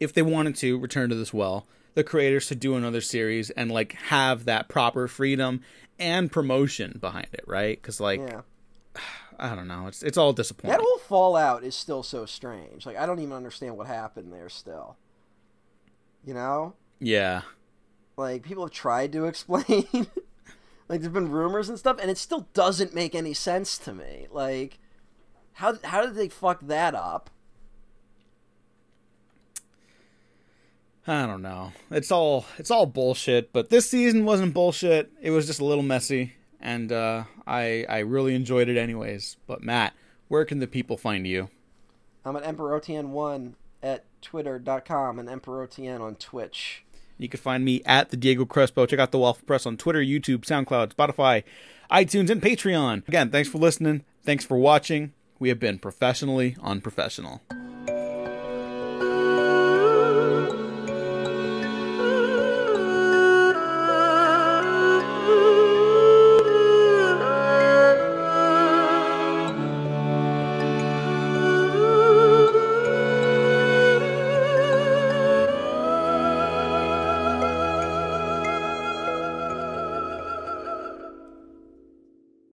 if they wanted to return to this well, the creators to do another series and like have that proper freedom and promotion behind it, right? Because like yeah. I don't know, it's it's all disappointing. That whole fallout is still so strange. Like I don't even understand what happened there still. You know? yeah, Like people have tried to (laughs) explain like there's been rumors and stuff and it still doesn't make any sense to me. Like how how did they fuck that up? I don't know. It's all it's all bullshit. But this season wasn't bullshit. It was just a little messy, and uh, I I really enjoyed it anyways. But Matt, where can the people find you? I'm at EmperorOTN1 at twitter.com and EmperorOTN on Twitch. You can find me at the Diego Crespo. Check out the Waffle Press on Twitter, YouTube, SoundCloud, Spotify, iTunes, and Patreon. Again, thanks for listening. Thanks for watching. We have been professionally unprofessional.